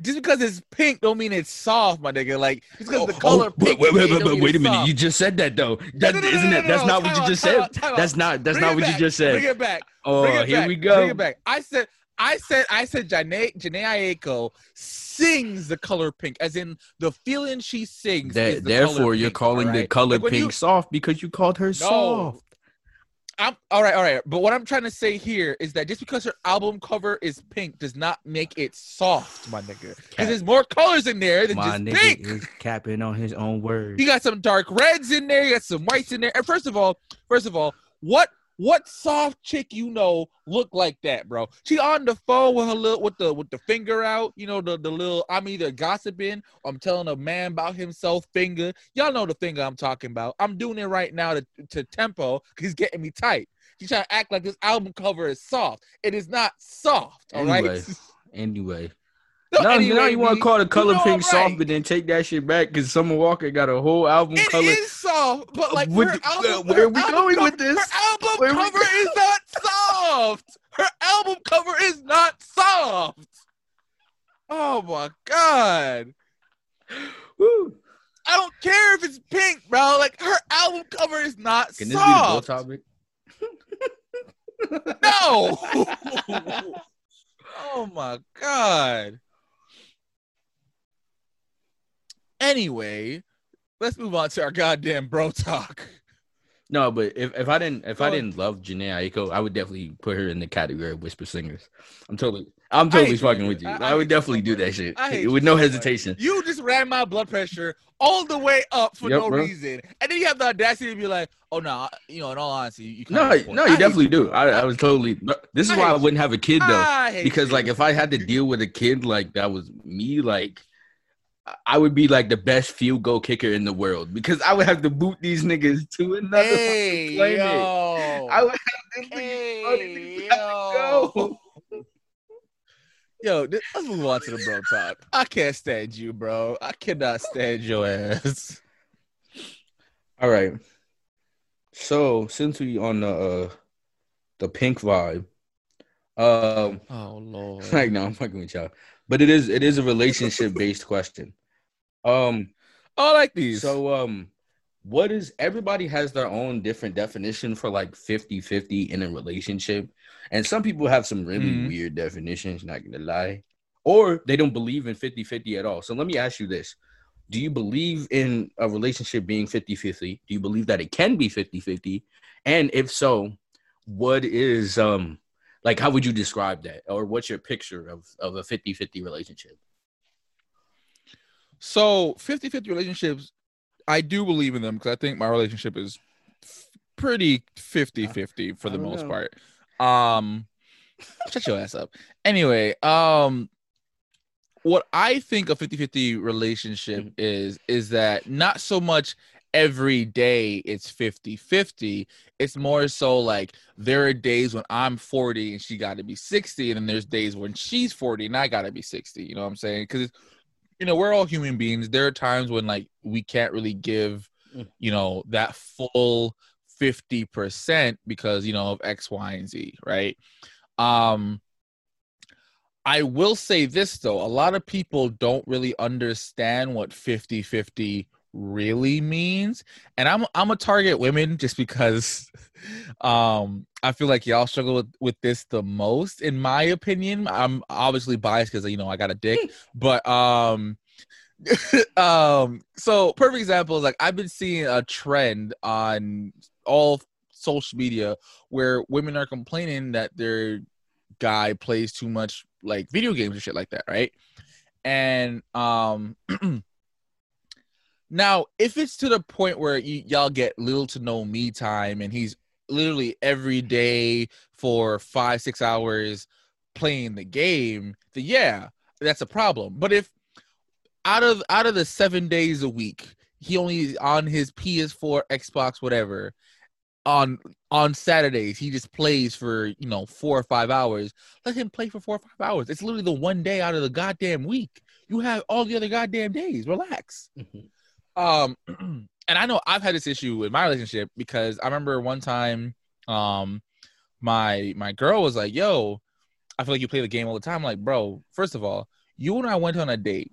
just because it's pink don't mean it's soft, my nigga. Like just because the oh, color oh, pink. Oh, wait, wait, wait, wait, mean wait a minute. soft. You just said that though. That No, no, no, isn't no, it? no, That's no. not what you just said. That's not. That's not what you just said. Bring it back. Oh, Bring it here back. we go. Bring it back. I said, I said, I said, Jhené, Jhené Aiko sings the color pink, as in the feeling she sings. That, the color therefore, you're pink, calling the color Like, pink you- soft because you called her soft. I'm all right, all right. But what I'm trying to say here is that just because her album cover is pink does not make it soft, my nigga. Because there's more colors in there than My just nigga pink. is capping on his own words. You got some dark reds in there. You got some whites in there. And first of all, first of all, what what soft chick you know look like that, bro? She on the phone with her little with the with the finger out. You know the the little. I'm either gossiping or I'm telling a man about himself. Finger. Y'all know the finger I'm talking about. I'm doing it right now to to tempo because he's getting me tight. She's trying to act like this album cover is soft. It is not soft. All right. Anyway. No, now, anyway, now you want to call the color know pink I'm soft, right. but then take that shit back because Summer Walker got a whole album It color. is soft, but like What her album, where her are we going cover, with this? Her album Where we cover is not soft. Her album cover is not soft. Oh my god. Woo. I don't care if it's pink, bro. Like her album cover is not Can this be the topic? no. oh my god. Anyway, let's move on to our goddamn bro talk. No, but if, if I didn't if I didn't love Jhené Aiko, I would definitely put her in the category of whisper singers. I'm totally I'm totally fucking you. with you. I- I, I would you definitely do that shit with you no hesitation. You just ran my blood pressure all the way up for Yep, no bro. reason, and then you have the audacity to be like, "Oh no, I- you know." In all honesty, you No, have a point. no, you hate definitely do. bro. I, I was totally. This is I why I wouldn't have a kid though, because you. like if I had to deal with a kid like that was me, like I would be like the best field goal kicker in the world because I would have to boot these niggas to another hey, planet. yo. I would have this Hey, have to go. yo. Yo, let's move on to the bro talk. I can't stand you, bro. I cannot stand your ass. All right. So since we on the uh, the pink vibe, um, Oh lord. like no, I'm fucking with y'all, but it is it is a relationship based question. Um, I like these. so um, what is everybody has their own different definition for like 50-50 in a relationship, and some people have some really Mhm. weird definitions. Not gonna lie, or they don't believe in 50-50 at all. So let me ask you this. Do you believe in a relationship being 50-50? Do you believe that it can be 50-50? And if so, what is um like how would you describe that? Or what's your picture of, of a 50-50 relationship? So 50 50 relationships, I do believe in them because I think my relationship is f- pretty 50 50 for the most know. part. Um, shut your ass up. Anyway, um, what I think a 50 50 relationship Mhm. is, is that not so much every day it's 50 50. It's more so like there are days when I'm 40 and she got to be 60, and then there's days when she's 40 and I got to be 60. You know what I'm saying? Because you know we're all human beings there are times when like we can't really give Mm. you know that full 50% because you know of x y and z right um i will say this though a lot of people don't really understand what 50-50 really means and i'm i'm a target women just because um i feel like y'all struggle with, with this the most in my opinion. I'm obviously biased because you know i got a dick but um um so perfect example is like i've been seeing a trend on all social media where women are complaining that their guy plays too much like video games and shit like that right? And um now if it's to the point where you, y'all get little to no me time and he's literally every day for five six hours playing the game then yeah that's a problem. But if out of out of the seven days a week he only is on his ps4 xbox whatever on on saturdays he just plays for you know four or five hours let him play for four or five hours. It's literally the one day out of the goddamn week. You have all the other goddamn days. Relax mm-hmm. Um and i know i've had this issue with my relationship because i remember one time um my my girl was like yo i feel like you play the game all the time. I'm like bro first of all you and i went on a date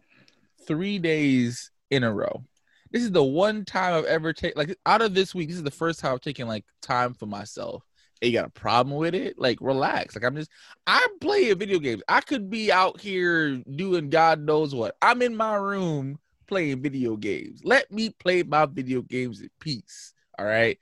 three days in a row. This is the one time i've ever taken like out of this week this is the first time i've taken like time for myself. And you got a problem with it? Like relax. Like i'm just i'm playing video games. I could be out here doing god knows what. I'm in my room playing video games. Let me play my video games in peace. All right.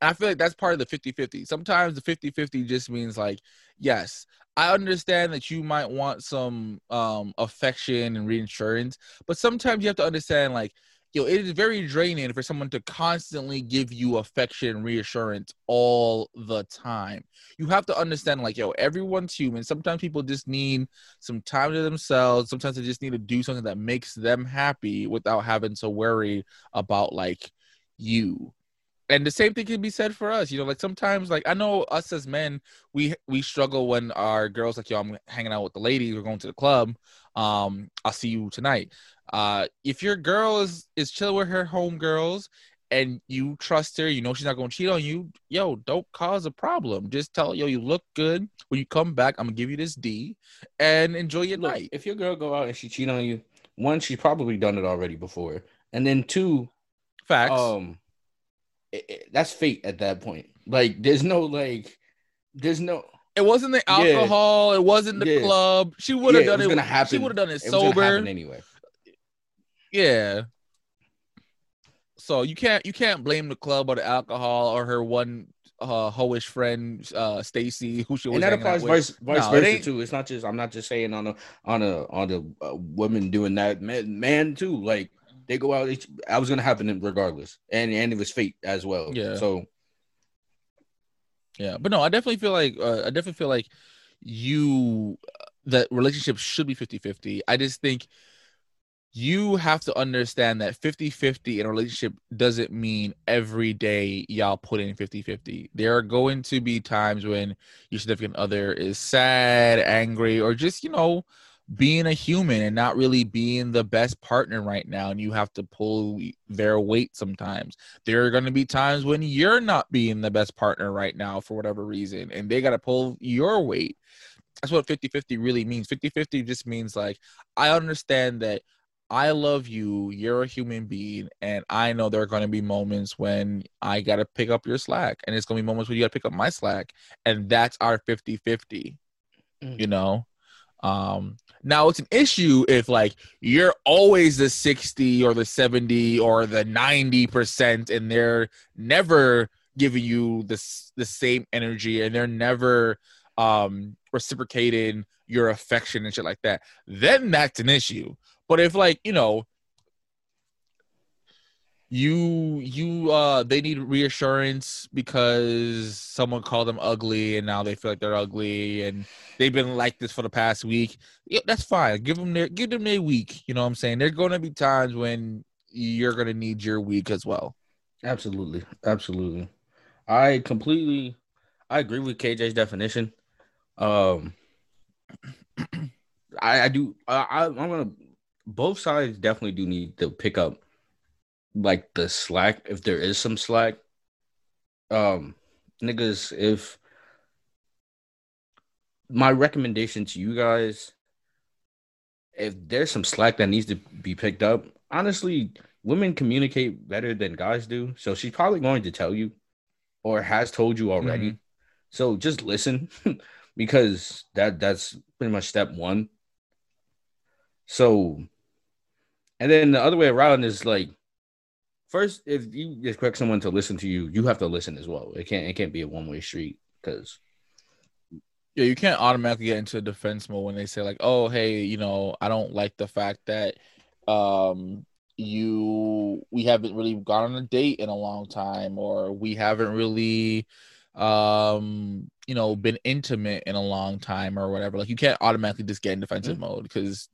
And I feel like that's part of the 50 50. Sometimes the 50 50 just means like, yes, I understand that you might want some um, affection and reinsurance, but sometimes you have to understand like, yo, it is very draining for someone to constantly give you affection reassurance all the time. You have to understand, like, yo, everyone's human. Sometimes people just need some time to themselves. Sometimes they just need to do something that makes them happy without having to worry about like you. And the same thing can be said for us. You know, like sometimes like I know us as men, we we struggle when our girls like, yo, I'm hanging out with the ladies, we're going to the club. Um, I'll see you tonight. Uh if your girl is is chilling with her homegirls and you trust her, you know she's not gonna cheat on you, yo, don't cause a problem. Just tell yo, you look good. When you come back, I'm gonna give you this D and enjoy your Look, night. if your girl go out and she cheat on you, one, she's probably done it already before, and then two, Facts. um, it- it- that's fate at that point. Like, there's no like, there's no. It wasn't the yeah. alcohol. It wasn't the Yeah. club. She would have Yeah, it done was it. gonna She happen. would have done it, It sober. anyway. Yeah. So you can't you can't blame the club or the alcohol or her one uh hoish friend uh Stacy who she was and that applies vice, vice No, versa ain't- too. It's not just I'm not just saying on a on a on a uh, woman doing that. Man, man too. Like they go out. I was gonna happen regardless, and and it was fate as well. Yeah. So Yeah, but no, I definitely feel like uh, I definitely feel like you that relationships should be 50-50. I just think you have to understand that 50-50 in a relationship doesn't mean every day y'all put in 50-50. There are going to be times when your significant other is sad, angry, or just, you know, being a human and not really being the best partner right now and you have to pull their weight sometimes. There are going to be times when you're not being the best partner right now for whatever reason and they got to pull your weight. That's what 50-50 really means. 50-50 just means like i understand that i love you you're a human being and i know there are going to be moments when i got to pick up your slack and it's going to be moments when you got to pick up my slack and that's our 50-50 Mm. you know um now it's an issue if like you're always the 60 or the 70 or the 90% and they're never giving you this the same energy and they're never um reciprocating your affection and shit like that. Then that's an issue. But if like, you know, you you uh they need reassurance because someone called them ugly and now they feel like they're ugly and they've been like this for the past week yeah that's fine give them their give them their week you know what i'm saying there's going to be times when you're going to need your week as well absolutely, absolutely. I completely, I agree with KJ's definition. Um, I I do. I I'm gonna. Both sides definitely do need to pick up like the slack if there is some slack. Um, niggas, if my recommendation to you guys, if there's some slack that needs to be picked up, honestly, women communicate better than guys do. So she's probably going to tell you or has told you already. So just listen because that that's pretty much step one. So and then the other way around is like first if you expect someone to listen to you, you have to listen as well. It can't it can't be a one-way street because yeah you can't automatically get into defense mode when they say like oh hey you know i don't like the fact that um you we haven't really gone on a date in a long time or we haven't really um you know been intimate in a long time or whatever like you can't automatically just get in defensive Mm. mode because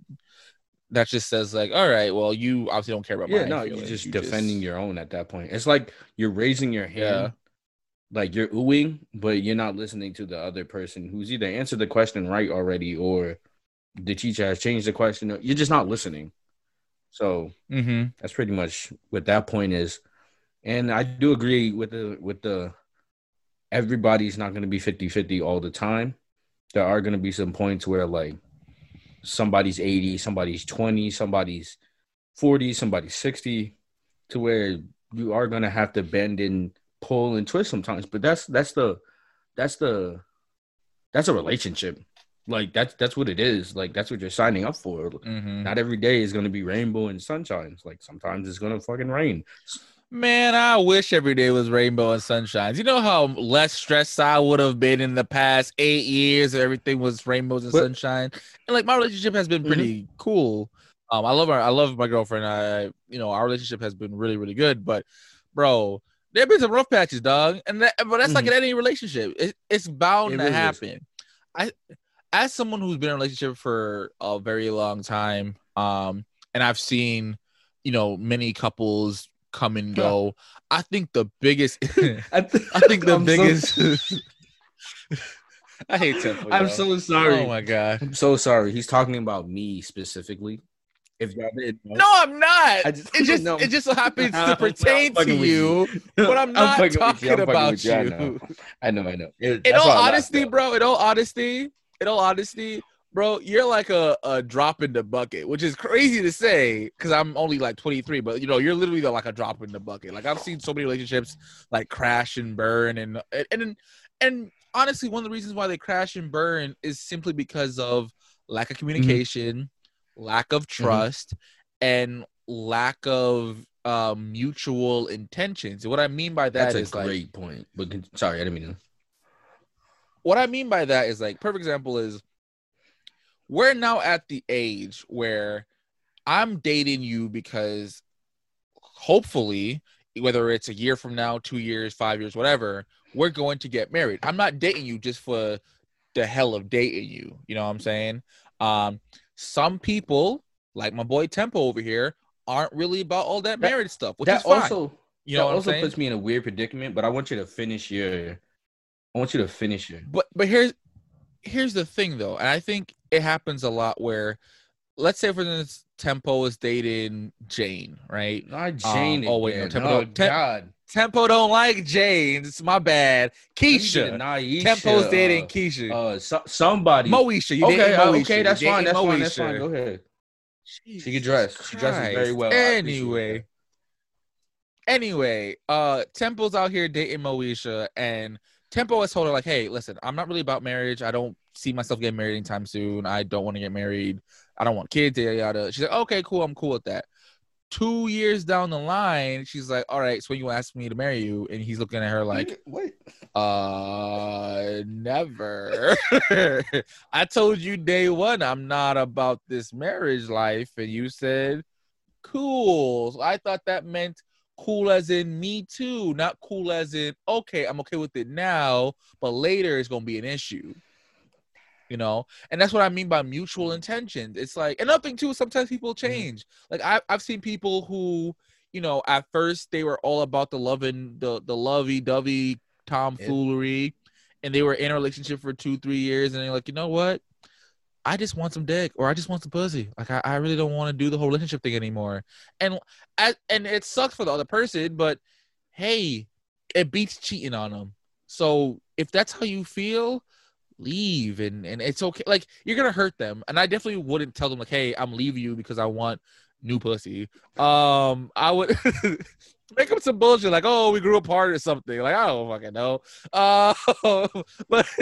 that just says like all right well you obviously don't care about yeah, my no, you're just You defending your own at that point. It's like you're raising your hand, Yeah. like you're oohing, but you're not listening to the other person who's either answered the question right already or the teacher has changed the question. You're just not listening. So Mhm. that's pretty much what that point is. And I do agree with the with the everybody's not going to be 50-50 all the time. There are going to be some points where like somebody's 80, somebody's 20, somebody's 40, somebody's 60 to where you are going to have to bend and pull and twist sometimes, but that's that's the that's the that's a relationship. Like that's that's what it is. Like that's what you're signing up for. Mhm. Not every day is going to be rainbow and sunshine. Like sometimes it's going to fucking rain. Man, I wish every day was rainbow and sunshines. You know how less stressed I would have been in the past eight years if everything was rainbows and But- sunshine. And like my relationship has been pretty cool. Um, I love her. I love my girlfriend. I, you know, our relationship has been really, really good. But, bro, there have been some rough patches, dog. And that, but that's like in any relationship. It, it's bound It to really is. happen. I, as someone who's been in a relationship for a very long time, um, and I've seen, you know, many couples come and go. I think the biggest, I, th- I think the I'm so- biggest. I hate Tempo. I'm yo. so sorry. Oh my god. I'm so sorry. He's talking about me specifically. If y'all didn't know. No, I'm not. I just- it just no. it just so happens to pertain to fucking with you. but I'm not fucking with talking I'm fucking about with I you. know. I know. I know. It- In all why I laughed, honesty, though. bro. In all honesty, in all honesty, bro, you're like a, a drop in the bucket, which is crazy to say because I'm only like 23, but you know, you're literally like a drop in the bucket. Like I've seen so many relationships like crash and burn, and and and, and honestly, one of the reasons why they crash and burn is simply because of lack of communication, mm-hmm. lack of trust, mm-hmm. and lack of um, mutual intentions. And what I mean by that That's is a great like, point. But sorry, I didn't mean to. What I mean by that is like perfect example is we're now at the age where I'm dating you because hopefully, whether it's a year from now, two years, five years, whatever, we're going to get married. I'm not dating you just for the hell of dating you. You know what I'm saying? Um, some people, like my boy Tempo over here, aren't really about all that marriage stuff, which that is fine. also you know also puts me in a weird predicament. But I want you to finish your. I want you to finish your. But but here's here's the thing though, and I think it happens a lot where, let's say for instance, Tempo is dating Jane, right? Not um, Jane. Um, oh wait, no, Tempo. Oh, Tem- God. Tempo don't like Jane. It's my bad. Keisha. Naisha, Tempo's dating uh, Keisha. Uh, so, somebody. Moesha. You okay, uh, okay, that's fine. That's Moesha. fine. That's fine. Go ahead. Jesus she can dress. Christ. She dresses very well. Anyway. Anyway, uh, Tempo's out here dating Moesha, and Tempo has told her like, "Hey, listen, I'm not really about marriage. I don't see myself getting married anytime soon. I don't want to get married. I don't want kids. Yada yada." She's like, "Okay, cool. I'm cool with that." Two years down the line, she's like, "All right, so when you ask me to marry you," and he's looking at her like, "What? Uh, never. I told you day one I'm not about this marriage life, and you said cool. So I thought that meant cool as in me too, not cool as in okay, I'm okay with it now, but later it's gonna be an issue. You know, and that's what I mean by mutual intentions. It's like another thing too. Sometimes people mm-hmm. change. Mm-hmm. Like I, I've seen people who, you know, at first they were all about the loving, the the lovey dovey tomfoolery, and they were in a relationship for two, three years, and they're like, you know what? I just want some dick, or I just want some pussy. Like I, I really don't want to do the whole relationship thing anymore. And and it sucks for the other person, but hey, it beats cheating on them. So if that's how you feel, leave and and it's okay. Like you're gonna hurt them, and I definitely wouldn't tell them like, hey, I'm leaving you because I want new pussy. Um, I would make up some bullshit like, "Oh, we grew apart" or something. Like I don't fucking know. Uh, but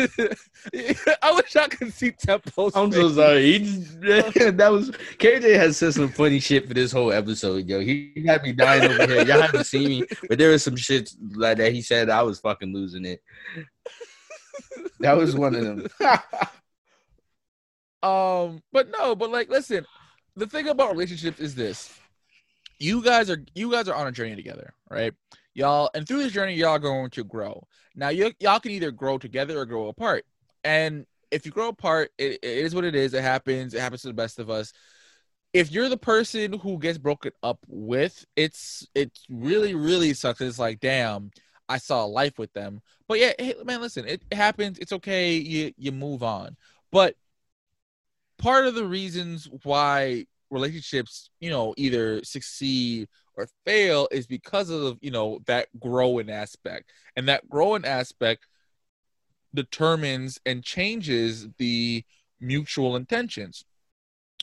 I wish I could see Tempo. I'm so sorry. Just, that was KJ has said some funny shit for this whole episode, yo. He had me dying over here. Y'all haven't seen me, but there was some shit like that he said. I was fucking losing it. That was one of them. um, but no, but like, listen. The thing about relationships is this you guys are you guys are on a journey together, right? Y'all, and through this journey, y'all going to grow. Now, you y'all can either grow together or grow apart. And if you grow apart, it, it is what it is. It happens. It happens to the best of us. If you're the person who gets broken up with, it's it's really really sucks. It's like, damn, I saw life with them. But yeah, hey, man, listen, it, it happens. It's okay. You you move on. But part of the reasons why relationships, you know, either succeed or fail is because of, you know, that growing aspect. And that growing aspect determines and changes the mutual intentions.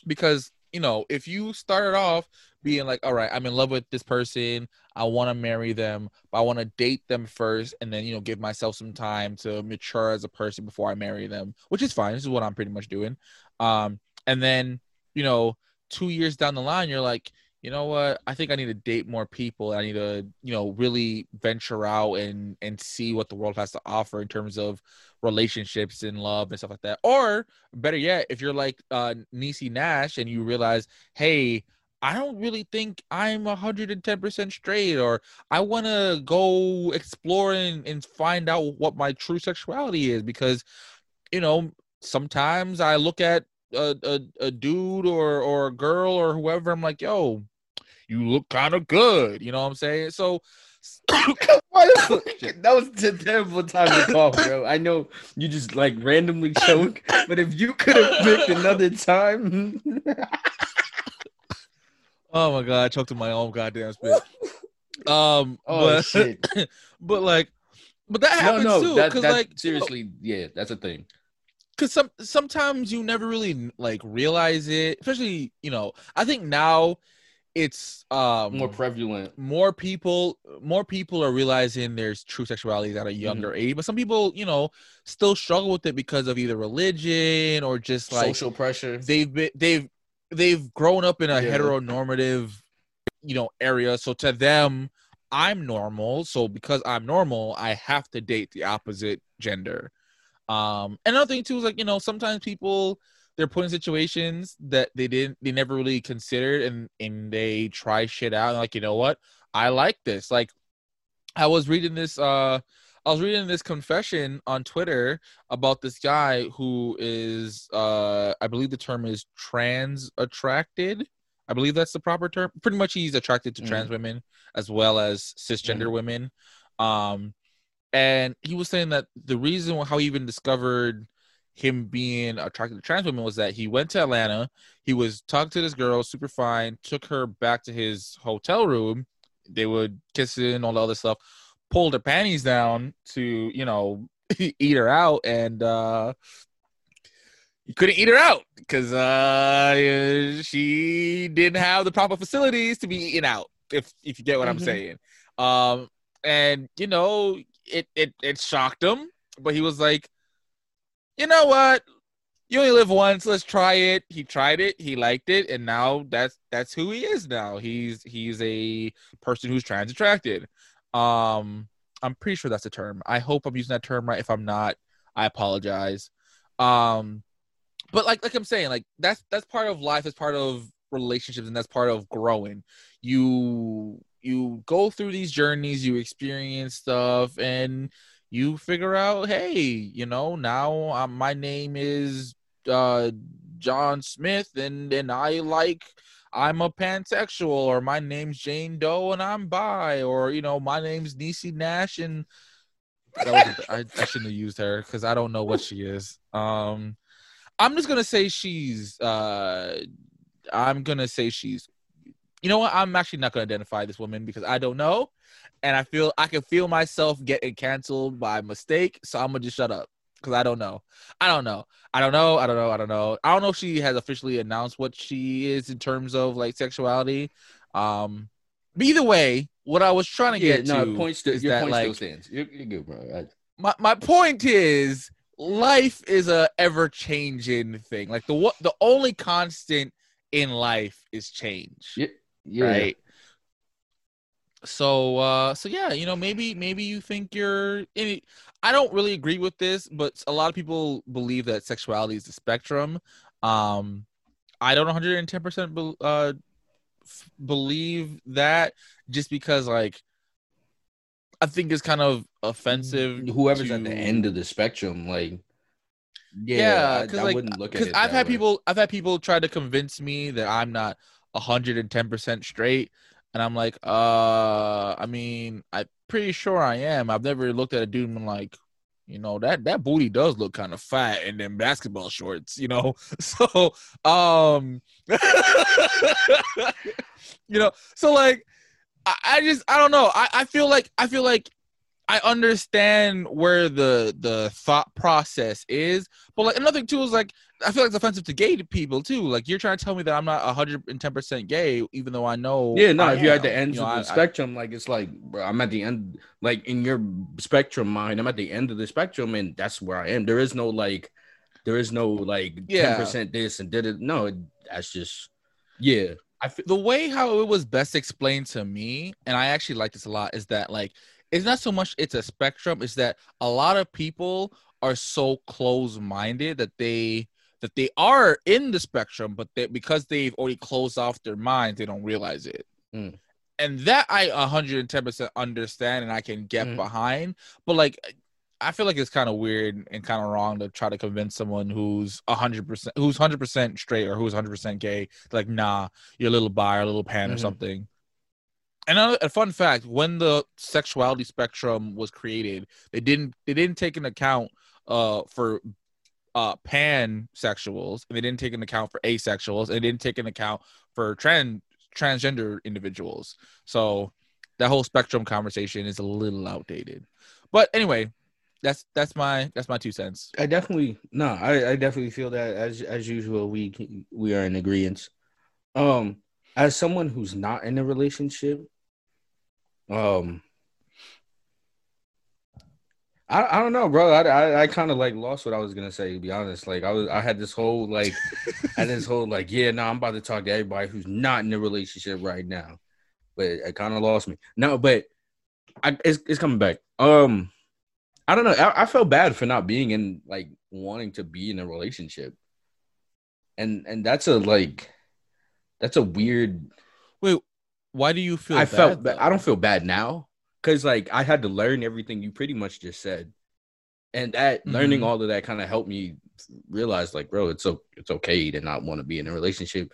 Because, you know, if you started off being like, all right, I'm in love with this person, I want to marry them, but I want to date them first and then, you know, give myself some time to mature as a person before I marry them, which is fine. This is what I'm pretty much doing. Um, and then, you know, two years down the line, you're like, you know what? I think I need to date more people. I need to, you know, really venture out and and see what the world has to offer in terms of relationships and love and stuff like that. Or better yet, if you're like uh Niecy Nash and you realize, hey, I don't really think I'm 110% straight, or I want to go explore and, and find out what my true sexuality is because, you know, sometimes I look at a, a, a dude or or a girl or whoever, I'm like, yo, you look kind of good. You know what I'm saying? So that was a terrible time to call, bro. I know you just like randomly choke, but if you could have picked another time. oh my god, I choked in my own goddamn spit. Um, oh but, shit. but like, but that happens no, too. That, like seriously, yeah, that's a thing because some sometimes you never really like realize it especially you know i think now it's um More prevalent. more people more people are realizing there's true sexuality at a younger age but some people you know still struggle with it because of either religion or just like social pressure. they've been they've they've grown up in a Yeah. heteronormative you know area so to them i'm normal so because i'm normal i have to date the opposite gender um and another thing too is like you know sometimes people they're put in situations that they didn't they never really considered and and they try shit out and like you know what i like this like i was reading this uh I was reading this confession on Twitter about this guy who is uh I believe the term is trans attracted. I believe that's the proper term. Pretty much he's attracted to Mhm. trans women as well as cisgender women. Um and he was saying that the reason how he even discovered him being attracted to trans women was that he went to Atlanta, he was talking to this girl, super fine, took her back to his hotel room. They would kiss and all the other stuff pulled her panties down to you know eat her out and uh you couldn't eat her out because uh she didn't have the proper facilities to be eaten out if if you get what i'm Mhm. saying um and you know it it it shocked him but he was like you know what? You only live once. Let's try it. He tried it. He liked it. And now that's that's who he is now. He's he's a person who's trans attracted um i'm pretty sure that's a term. I hope i'm using that term right. If i'm not i apologize. Um but like like i'm saying like that's that's part of life. That's part of relationships and that's part of growing. You you go through these journeys you experience stuff and you figure out hey you know now um, my name is uh john smith and and i like I'm a pansexual, or my name's Jane Doe and I'm bi, or you know, my name's Niecy Nash and I shouldn't have used her because I don't know what she is. Um, I'm just gonna say she's. Uh, I'm gonna say she's. You know what? I'm actually not gonna identify this woman because I don't know, and I feel I can feel myself getting canceled by mistake. So I'm gonna just shut up because I don't know. I don't know. I don't know. I don't know. I don't know. I don't know if she has officially announced what she is in terms of like sexuality. Um, but either way, what I was trying to Yeah, get no, to point still, is your that point still stands. You're, you're good, bro. I, my my point is life is a ever changing thing. Like the what the only constant in life is change. Yeah. Right. So uh so yeah, you know, maybe maybe you think you're any I don't really agree with this, but a lot of people believe that sexuality is the spectrum. Um I don't 110% be, uh f- believe that just because like I think it's kind of offensive Whoever's at the end of the spectrum, like, yeah, Yeah, I, I like, wouldn't look at it. I've had way. people I've had people try to convince me that I'm not hundred and ten percent straight, and I'm like, uh, I mean, I'm pretty sure I am. I've never looked at a dude and been like, you know, that that booty does look kind of fat and then basketball shorts, you know. So, um, you know, so like, I, I just I don't know. I I feel like I feel like I understand where the the thought process is, but like another thing too is like I feel like it's offensive to gay people too. Like you're trying to tell me that I'm not 110 percent gay, even though I know. Yeah, no, I if you're at the am. ends You of the I- spectrum, like it's like bro, I'm at the end, like in your spectrum mind, I'm at the end of the spectrum, and that's where I am. There is no like, there is no like ten Yeah. percent this and did it. No, it, that's just yeah. I feel the way how it was best explained to me, and I actually like this a lot, is that like it's not so much it's a spectrum, it's that a lot of people are so close-minded that they that they are in the spectrum, but that because they've already closed off their minds, they don't realize it. Mm. And that I 110% understand and I can get Mhm. behind. But like I feel like it's kind of weird and kind of wrong to try to convince someone who's 100% who's 100% straight or who's 100% gay like nah, you're a little bi or a little pan or Mhm. something. And a, fun fact: when the sexuality spectrum was created, they didn't they didn't take into account uh for uh pansexuals, and they didn't take into account for asexuals, and they didn't take into account for trans transgender individuals. So that whole spectrum conversation is a little outdated. But anyway, that's that's my that's my two cents. I definitely no, I, I definitely feel that as as usual we we are in agreement. Um, as someone who's not in a relationship, um, I I don't know, bro. I I, I kind of like lost what I was gonna say. To be honest, like I was I had this whole like I had this whole like yeah, no, I'm about to talk to everybody who's not in a relationship right now, but it kind of lost me. No, but I it's it's coming back. Um. I don't know. I, I felt bad for not being in like wanting to be in a relationship, and and that's a like, that's a weird. Wait, why do you feel? I bad, felt. though? I don't feel bad now because like I had to learn everything you pretty much just said, and that learning Mhm. all of that kind of helped me realize like, bro, it's so it's okay to not want to be in a relationship.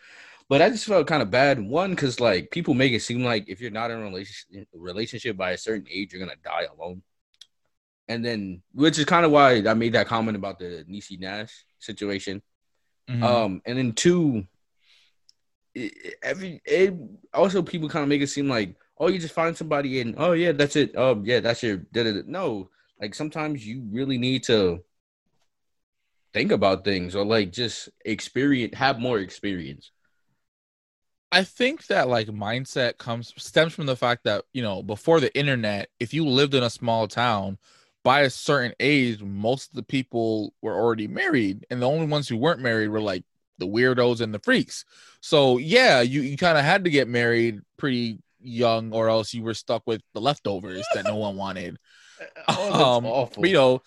But I just felt kind of bad. One, because like people make it seem like if you're not in a relationship relationship by a certain age, you're gonna die alone. And then, which is kind of why I made that comment about the Niecy Nash situation. Mhm. Um, and then two, every it also people kind of make it seem like oh you just find somebody and oh yeah that's it oh yeah that's your da-da-da. no like sometimes you really need to think about things or like just experience have more experience. I think that like mindset comes stems from the fact that you know before the internet, if you lived in a small town, by a certain age, most of the people were already married, and the only ones who weren't married were like the weirdos and the freaks. So yeah, you you kind of had to get married pretty young, or else you were stuck with the leftovers that no one wanted. Oh, um, You know,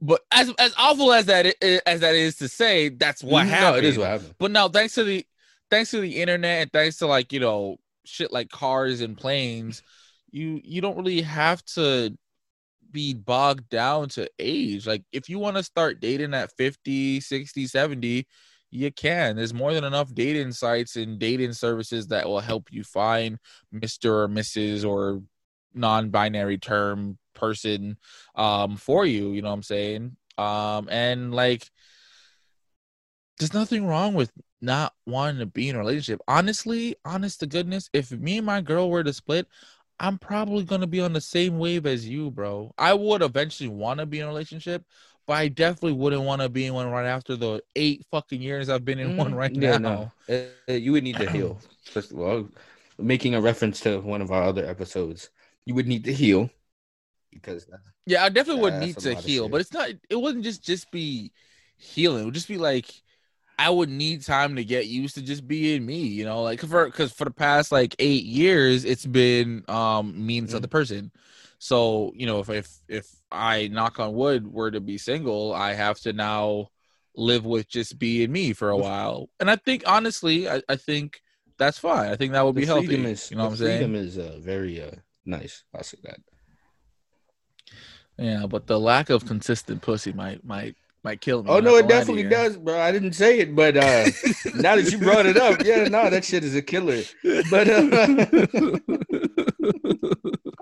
but as as awful as that as that is to say, that's what No, happened. it is what happened. But now, thanks to the thanks to the internet and thanks to like you know shit like cars and planes, you you don't really have to be bogged down to age. Like if you want to start dating at 50, 60, 70, you can. There's more than enough dating sites and dating services that will help you find Mr. or Mrs. or non-binary term person um for you, you know what I'm saying? Um and like there's nothing wrong with not wanting to be in a relationship. Honestly, honest to goodness, if me and my girl were to split, I'm probably gonna be on the same wave as you, bro. I would eventually want to be in a relationship, but I definitely wouldn't want to be in one right after the eight fucking years I've been in one Mm, right yeah, now. no. Uh, you would need to heal. First of all, making a reference to one of our other episodes, you would need to heal because Yeah, I definitely would need to heal, but it's not. It wouldn't just just be healing. It would just be like I would need time to get used to just being me. You know, like for because for the past like eight years, it's been um me and this Mhm. other person. So you know, if if if I knock on wood were to be single, I have to now live with just being me for a while. And I think honestly, I, I think that's fine. I think that would be healthy. is you know what I'm the freedom saying? is uh, very uh, nice. I'll say that. Yeah, but the lack of consistent pussy might might might kill me. Oh no, it gonna lie to definitely does, bro. I didn't say it, but uh now that you brought it up, yeah, no, that shit is a killer. But uh,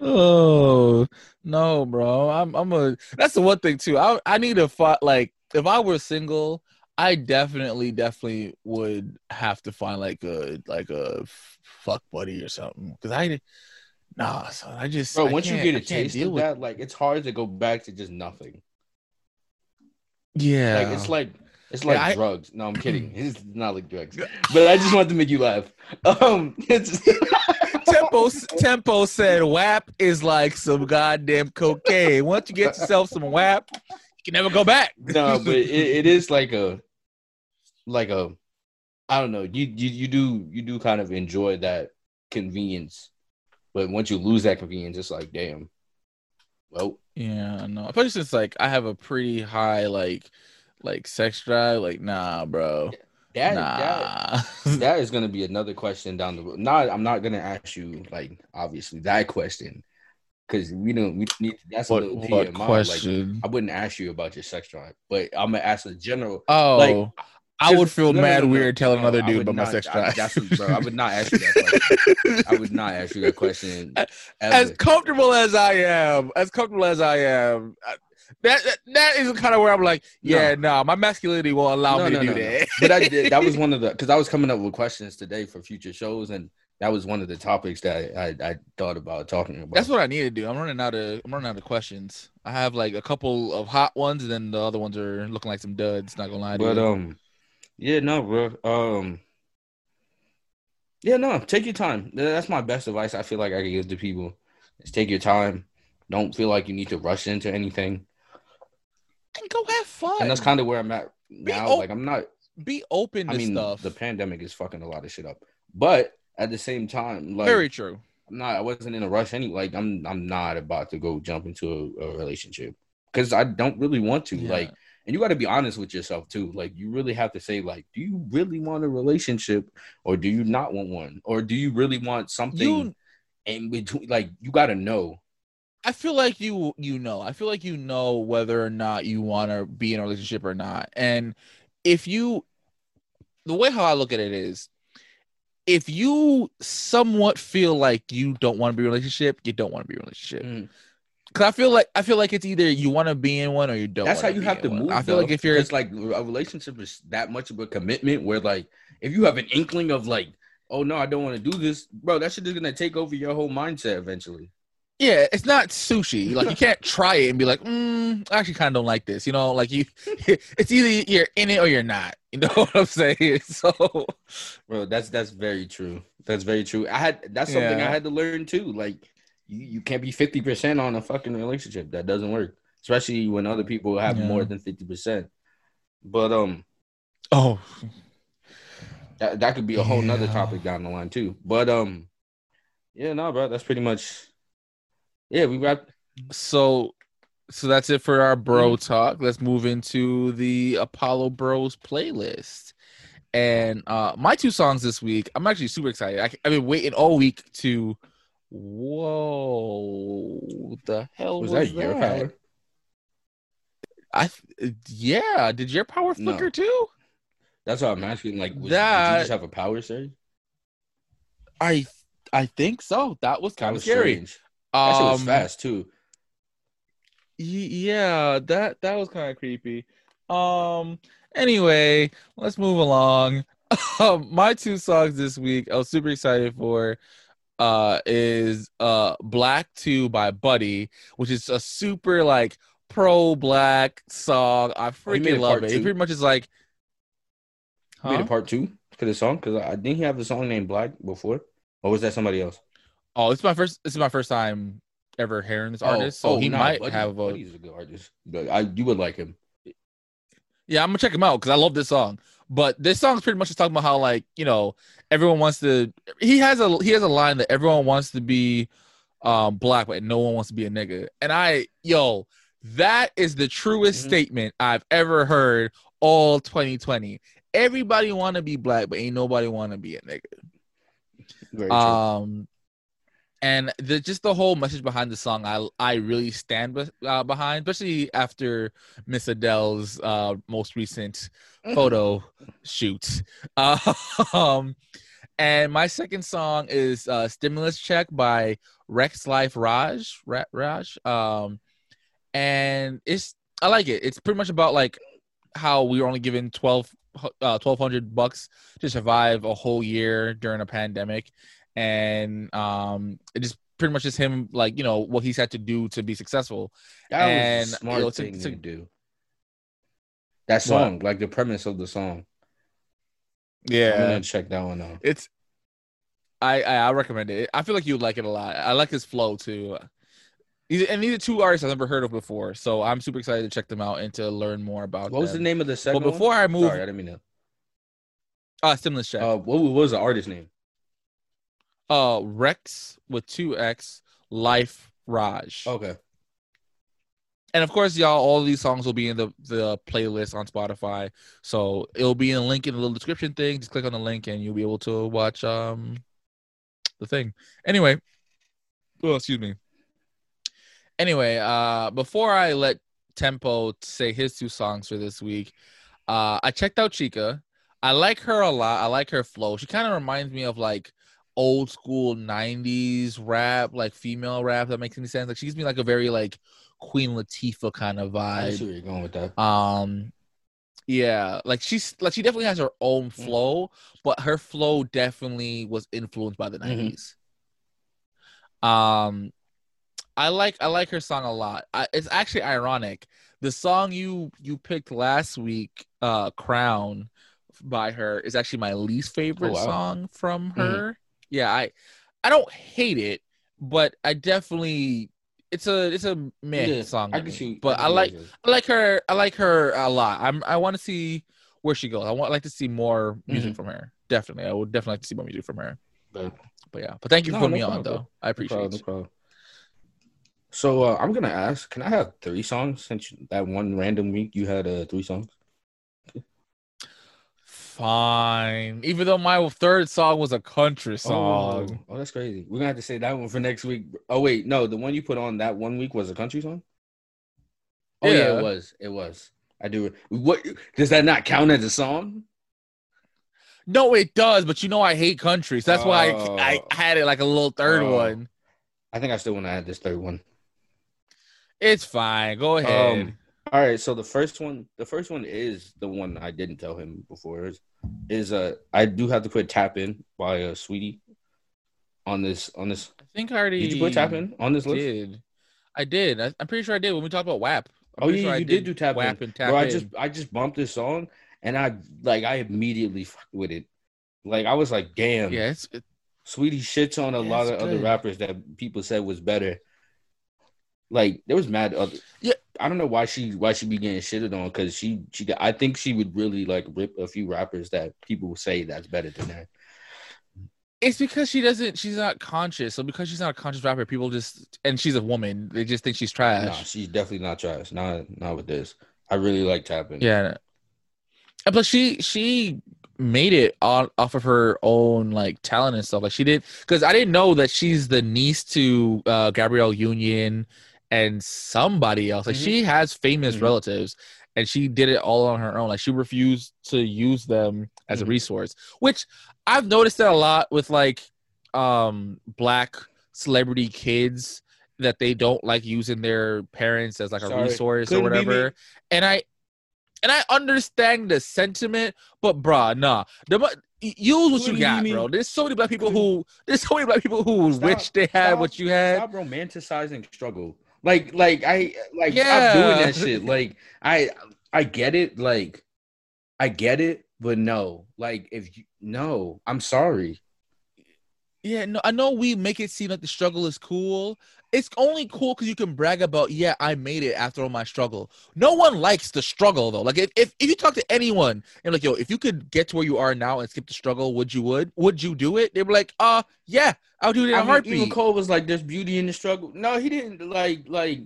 oh no, bro. I'm I'm a. That's the one thing too. I I need to find like if I were single, I definitely definitely would have to find like a like a fuck buddy or something because I. Nah, son, I just bro, I once you get a taste of with- that, like it's hard to go back to just nothing. yeah, Like it's like it's like Yeah, I- drugs. No, I'm kidding. It's not like drugs. But I just wanted to make you laugh. Um, it's Tempo Tempo said WAP is like some goddamn cocaine. Once you get yourself some WAP, you can never go back. no, but it, it is like a like a I don't know. You you you do you do kind of enjoy that convenience, but once you lose that convenience, it's like damn. Well, Yeah, no. Especially since like I have a pretty high like like sex drive. Like, nah, bro. that that nah. that is gonna be another question down the road. Not I'm not gonna ask you like obviously that question because we don't we need that's a what little what TMI. Like, question? I wouldn't ask you about your sex drive, but I'm gonna ask a general. oh, like, I would feel no, mad no, no. weird telling another dude about my not- sex I- drive. that's what- bro, I would not ask you that question. I would not ask you that question. as comfortable as I am, as comfortable as I am, I- that that, that is kind of where I'm like, yeah, no, my masculinity will allow No, me no, to do no, no. that. But I did. That was one of the because I was coming up with questions today for future shows, and that was one of the topics that I, I, I thought about talking about. That's what I need to do. I'm running out of I'm running out of questions. I have like a couple of hot ones, and then the other ones are looking like some duds. Not gonna lie to But you. um, yeah, no, bro. Um, yeah, no, take your time. That's my best advice. I feel like I can give to people. Is take your time. Don't feel like you need to rush into anything. And go have fun. And that's kind of where I'm at now. op- like I'm not. be open to I mean, stuff. the pandemic is fucking a lot of shit up. But at the same time, like Very true. I'm not. I wasn't in a rush. Any like I'm. I'm not about to go jump into a, a relationship because I don't really want to. Yeah. Like, and you got to be honest with yourself too. Like, you really have to say, like, do you really want a relationship, or do you not want one, or do you really want something You, in between? Like, you got to know. I feel like you you know. I feel like you know whether or not you want to be in a relationship or not. And if you the way how I look at it is if you somewhat feel like you don't want to be in a relationship, you don't want to be in a relationship. Mm. Cause I feel like I feel like it's either you want to be in one or you don't. That's how you have to one. move. I feel though, like if you're it's like a relationship is that much of a commitment where like if you have an inkling of like, oh no, I don't want to do this, bro, that shit is gonna take over your whole mindset eventually. Yeah, it's not sushi. Like you can't try it and be like, mm, I actually kind of don't like this. You know, like you, it's either you're in it or you're not. You know what I'm saying? So, Bro, that's that's very true. That's very true. I had that's something Yeah. I had to learn too. Like you, you can't be fifty percent on a fucking relationship. That doesn't work. Especially when other people have Yeah. more than fifty percent. But um oh, that, that could be a whole nother topic down the line too. But um yeah, no, bro, that's pretty much yeah, we wrapped so, so that's it for our bro talk. Let's move into the Apollo Bros playlist. And uh my two songs this week, I'm actually super excited. I, I've been waiting all week to. Whoa! The hell was, was, that your power? I yeah. Did your power No. flicker too? That's what I'm asking. Like was, did you just have a power surge? I I think so. That was That kind of was scary. strange. That shit was Um, fast too. yeah, that that was kind of creepy. Um. Anyway, let's move along. Um, my two songs this week I was super excited for uh is uh Black 2 by Buddy, which is a super like pro black song. I Oh, freaking love it. It pretty much is like You Made a part two to the song because I didn't he have the song named Black before, or was that somebody else? Oh, it's my first this is my first time ever hearing this artist, so he nah, might Buddy- have a Buddy's a good artist. But I you would like him. Yeah, I'm gonna check him out because I love this song. But this song's pretty much just talking about how like you know everyone wants to. He has a he has a line that everyone wants to be um black, but no one wants to be a nigga. And I yo, that is the truest Mhm. statement I've ever heard all 2020. Everybody want to be black, but ain't nobody want to be a nigga. Very. Um, and the just the whole message behind the song, I I really stand be, uh, behind, especially after Miss Adele's uh most recent photo shoot. Um, and my second song is uh, "Stimulus Check" by Rexx Life Raj. Ra- Raj. Um, and it's I like it. It's pretty much about like how we were only given 12 uh 1200 bucks to survive a whole year during a pandemic and um it just pretty much just him like you know what he's had to do to be successful that and, was smart you know, to- thing to- to do. That song, like the premise of the song. Yeah, I'm gonna check that one out. it's I, I I recommend it. I feel like you'd like it a lot. I like his flow too. These and these are two artists I've never heard of before, so I'm super excited to check them out and to learn more about. What was the name of the But second before I move, Sorry, I didn't mean to. uh, stimulus check. Uh, what was the artist name? Uh, Rexx with two X, Life Raj. Okay. And of course, y'all, all these songs will be in the, the playlist on Spotify. So it'll be in a link in the little description thing. Just click on the link and you'll be able to watch um the thing. Anyway, oh excuse me. Anyway, uh before I let Tempo say his two songs for this week, uh I checked out Chika. I like her a lot. I like her flow. She kind of reminds me of like old school 90s rap, like female rap that makes any sense. Like she gives me like a very like Queen Latifah kind of vibe. I see where you're going with that. Um, Yeah, like she's like she definitely has her own Mm. flow, but her flow definitely was influenced by the Mhm. 90s. Um I like I like her song a lot. I, it's actually ironic. The song you you picked last week, uh Crown by her is actually my least favorite Oh, wow. song from Mhm. her. Yeah, I I don't hate it, but I definitely it's a it's a meh Yeah, song. I can see. but I see like. I like her. I like her a lot. I'm. I want to see where she goes. I want like to see more music Mhm. from her. Definitely, I would definitely like to see more music from her. But- But yeah. But thank you for No, putting no me on, problem, though. I No appreciate problem, no it. problem. So uh, I'm gonna ask, can I have three songs since that one random week you had uh, three songs? Fine. Even though my third song was a country song. Oh, oh, that's crazy. We're gonna have to say that one for next week. Oh wait, no, the one you put on that one week was a country song. Oh yeah, Yeah. it was. It was. I do it. What does that not count as a song? No, it does. But you know, I hate country, so that's why Oh. I, I had it like a little third Oh. one. I think I still want to add this third one. It's fine. Go ahead. Um, all right, so the first one, the first one is the one I didn't tell him before. Is, is uh, I do have to put "Tap In" by uh, Saweetie on this on this. I think I already Did you put "Tap In" on this list? Did I did? I, I'm pretty sure I did when we talked about WAP. I'm Oh yeah, sure you did do "Tap WAP In." and tap Bro, I just I just bumped this song and I like I immediately fucked with it. Like I was like, damn, yeah, Saweetie shits on a Yeah, lot of other rappers that people said was better. Like there was mad other. Yeah. I don't know why she why she be getting shitted on because she she got, I think she would really like rip a few rappers that people say that's better than her. it's because she doesn't. She's not conscious. So because she's not a conscious rapper, people just and she's a woman. They just think she's trash. Nah, she's definitely not trash. Not not with this. I really like Tap In. Yeah. And Plus, she she made it on off of her own like talent and stuff. Like she did because I didn't know that she's the niece to uh, Gabrielle Union and somebody else. Like Mhm. she has famous Mhm. relatives, and she did it all on her own. Like she refused to use them as a Mhm. resource, which I've noticed that a lot with like um black celebrity kids that they don't like using their parents as like a Sorry, resource or couldn't me. whatever. And I and I understand the sentiment, but bruh, nah. The, use what you Couldn't got, bro. There's so many black people who there's so many black people who Stop, wish they had stop, what you had. Stop romanticizing struggle. Like like I like Yeah. stop doing that shit. Like I I get it. Like I get it, but no. Like if you no, I'm sorry. Yeah, no, I know we make it seem like the struggle is cool. It's only cool because you can brag about, yeah, I made it after all my struggle. No one likes the struggle though. Like if, if, if you talk to anyone and like, yo, if you could get to where you are now and skip the struggle, would you would? Would you do it? They were like, uh, yeah, I'll do it in I mean, heartbeat. even Cole was like, "There's beauty in the struggle." No, he didn't like like,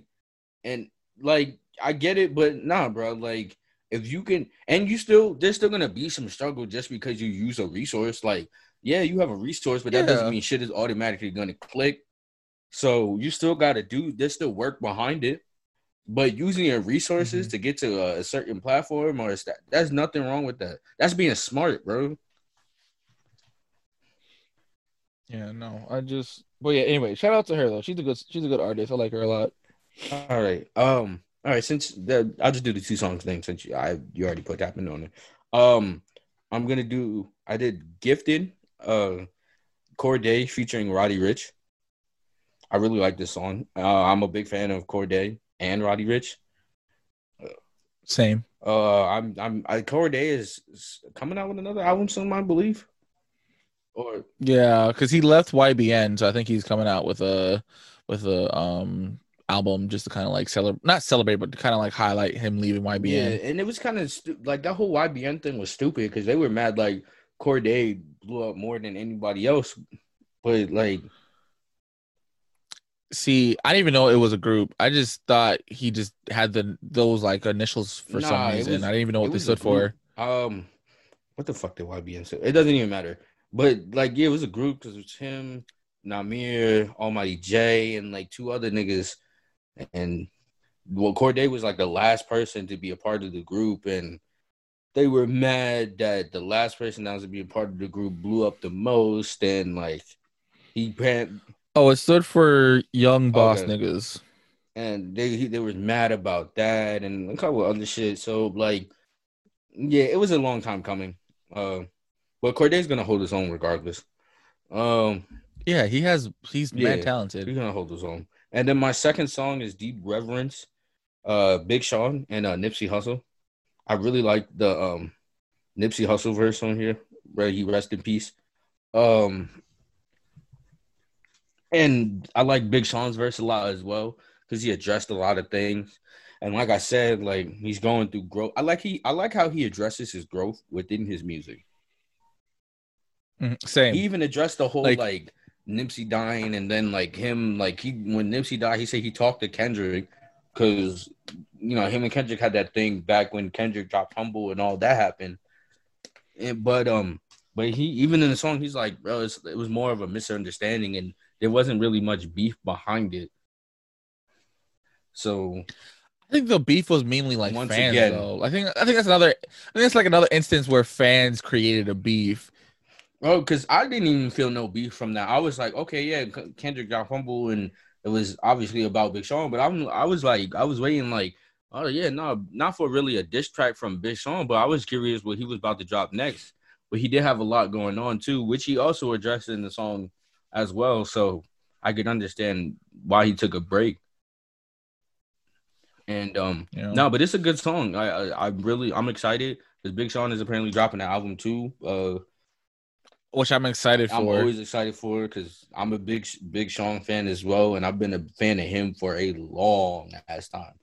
and like I get it, but nah, bro. Like if you can, and you still, there's still gonna be some struggle just because you use a resource. Like, yeah, you have a resource, but that doesn't mean shit is automatically gonna click. So you still gotta do. There's still work behind it. But using your resources Mhm. to get to a, a certain platform or that, that's nothing wrong with that. That's being smart, bro. Yeah, no, I just, but yeah. Anyway, shout out to her though. She's a good, she's a good artist. I like her a lot. All right. Um. All right. Since the, I'll just do the two songs thing since you, I you already put Tap In on it. Um. I'm gonna do. I did gifted. Uh, Cordae featuring Roddy Ricch. I really like this song. Uh, I'm a big fan of Cordae and Roddy Ricch. Same. Uh, I'm I'm I, Cordae is, is coming out with another album soon, I believe. Or Yeah, because he left YBN, so I think he's coming out with a with a um album just to kind of like celebrate, not celebrate, but to kind of like highlight him leaving YBN. Yeah, and it was kind of stu- like that whole YBN thing was stupid because they were mad like Cordae blew up more than anybody else, but like See, I didn't even know it was a group. I just thought he just had the those like initials for Nah, some reason. was- I didn't even know what they stood for. um, what the fuck did YBN say? It doesn't even matter. But like, yeah, it was a group because it was him, Nahmir, Almighty Jay, and like two other niggas, and well, Cordae was like the last person to be a part of the group, and they were mad that the last person that was to be a part of the group blew up the most, and like he ran Oh, it stood for Young Boss Okay. Niggas. and they he- they was mad about that and a couple other shit. So like, Yeah, it was a long time coming. Uh, but Cordae's gonna hold his own regardless. Um, Yeah, he has. He's Yeah. mad he's gonna hold his own. And then my second song is Deep Reverence, uh, Big Sean and uh, Nipsey Hussle. I really like the um Nipsey Hussle verse on here, where he rest in peace. Um, and I like Big Sean's verse a lot as well because he addressed a lot of things. And like I said, like he's going through growth. I like he I like how he addresses his growth within his music. Mhm, Same. He even addressed the whole Like- like, Nipsey dying, and then like him, like he when Nipsey died, he said he talked to Kendrick because you know him and Kendrick had that thing back when Kendrick dropped Humble and all that happened. And but um, but he even in the song he's like, bro, it's, it was more of a misunderstanding, and there wasn't really much beef behind it. So I think the beef was mainly like Once fans, again- though. I think I think that's another. I think it's like another instance where fans created a beef. Oh, because I didn't even feel no beef from that. I was like, okay, yeah, Kendrick got humble, and it was obviously about Big Sean. But I'm, I was like, I was waiting, like, oh yeah, no, not for really a diss track from Big Sean, but I was curious what he was about to drop next. But he did have a lot going on too, which he also addressed in the song as well. So I could understand why he took a break. And um, know? no, but it's a good song. I, I, I'm really, I'm excited because Big Sean is apparently dropping an album too. Uh. which I'm excited I'm for. always excited for because I'm a big Big Sean fan as well, and I've been a fan of him for a long ass time.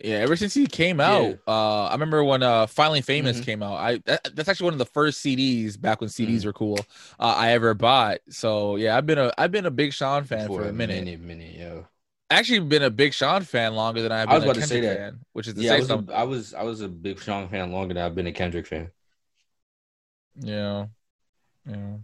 Yeah, ever since he came Yeah. out, uh, I remember when uh, Finally Famous Mhm. came out. I that, that's actually one of the first CDs back when CDs Mhm. were cool. Uh, I ever bought. So yeah, I've been a I've been a big Sean fan for, a minute. minute, minute, yeah. Actually, been a big Sean fan longer than I've I been was a about to say Kendrick that. fan, which is Yeah, I was, a, I was I was a Big Sean fan longer than I've been a Kendrick fan. Yeah. Yeah.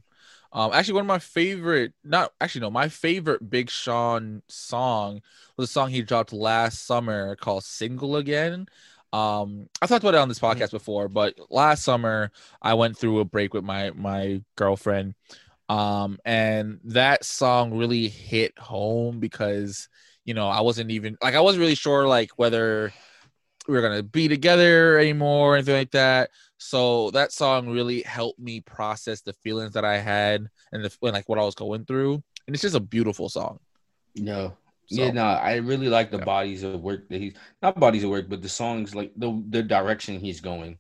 Um actually one of my favorite not actually no, my favorite Big Sean song was a song he dropped last summer called Single Again. Um I talked about it on this podcast before, but last summer I went through a break with my my girlfriend. Um and that song really hit home because you know, I wasn't even like I wasn't really sure like whether we were gonna be together anymore or anything like that. So that song really helped me process the feelings that I had and the and like what I was going through. And it's just a beautiful song. No. So, yeah, no, I really like the yeah. bodies of work that he's not bodies of work, but the songs like the the direction he's going.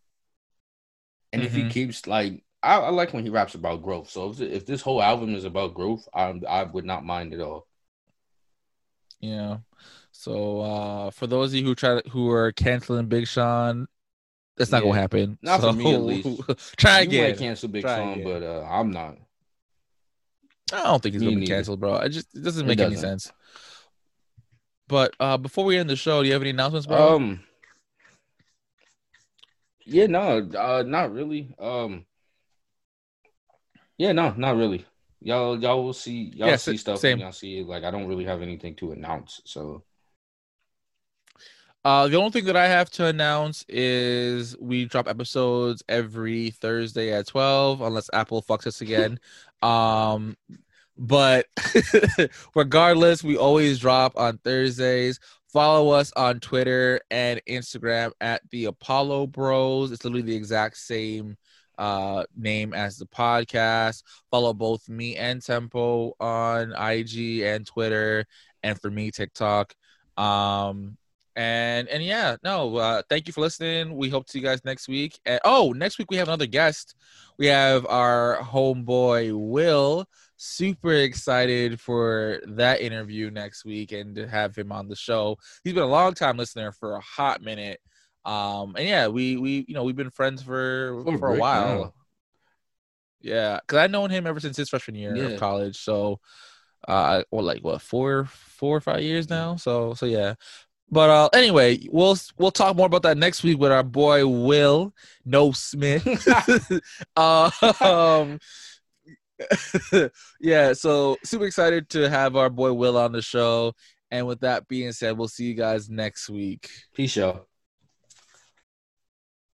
And if he Mhm. keeps like, I, I like when he raps about growth. So if, if this whole album is about growth, I I would not mind at all. Yeah. So uh for those of you who try to, who are canceling Big Sean, that's not gonna happen. Not for me, at So, least. try you again. might cancel Big Try Sean, again. but uh, I'm not. I don't think he's Me gonna be neither. canceled, bro. It just it doesn't make any doesn't. sense. But uh before we end the show, do you have any announcements, bro? Um. Yeah, no, uh, not really. Um. Yeah, no, not really. Y'all, y'all will see. Y'all Yeah, see stuff. same. And y'all see it. Like I don't really have anything to announce. So Uh, the only thing that I have to announce is we drop episodes every Thursday at 12, unless Apple fucks us again. um, but regardless, we always drop on Thursdays. Follow us on Twitter and Instagram at the Apollo Bros. It's literally the exact same uh name as the podcast. Follow both me and Tempo on IG and Twitter, and for me TikTok. Um, and and yeah, no, uh, thank you for listening. We hope to see you guys next week. And oh, next week we have another guest. We have our homeboy Will. Super excited for that interview next week and to have him on the show. He's been a long time listener for a hot minute. Um, and yeah, we we you know we've been friends for For a for a while. Yeah, because I've known him ever since his freshman year Yeah. of college. So, uh, well, like what four, four or five years now. So, so yeah. But uh, anyway, we'll we'll talk more about that next week with our boy Will No Smith. uh, um, yeah, so super excited to have our boy Will on the show. And with that being said, we'll see you guys next week. peace, y'all.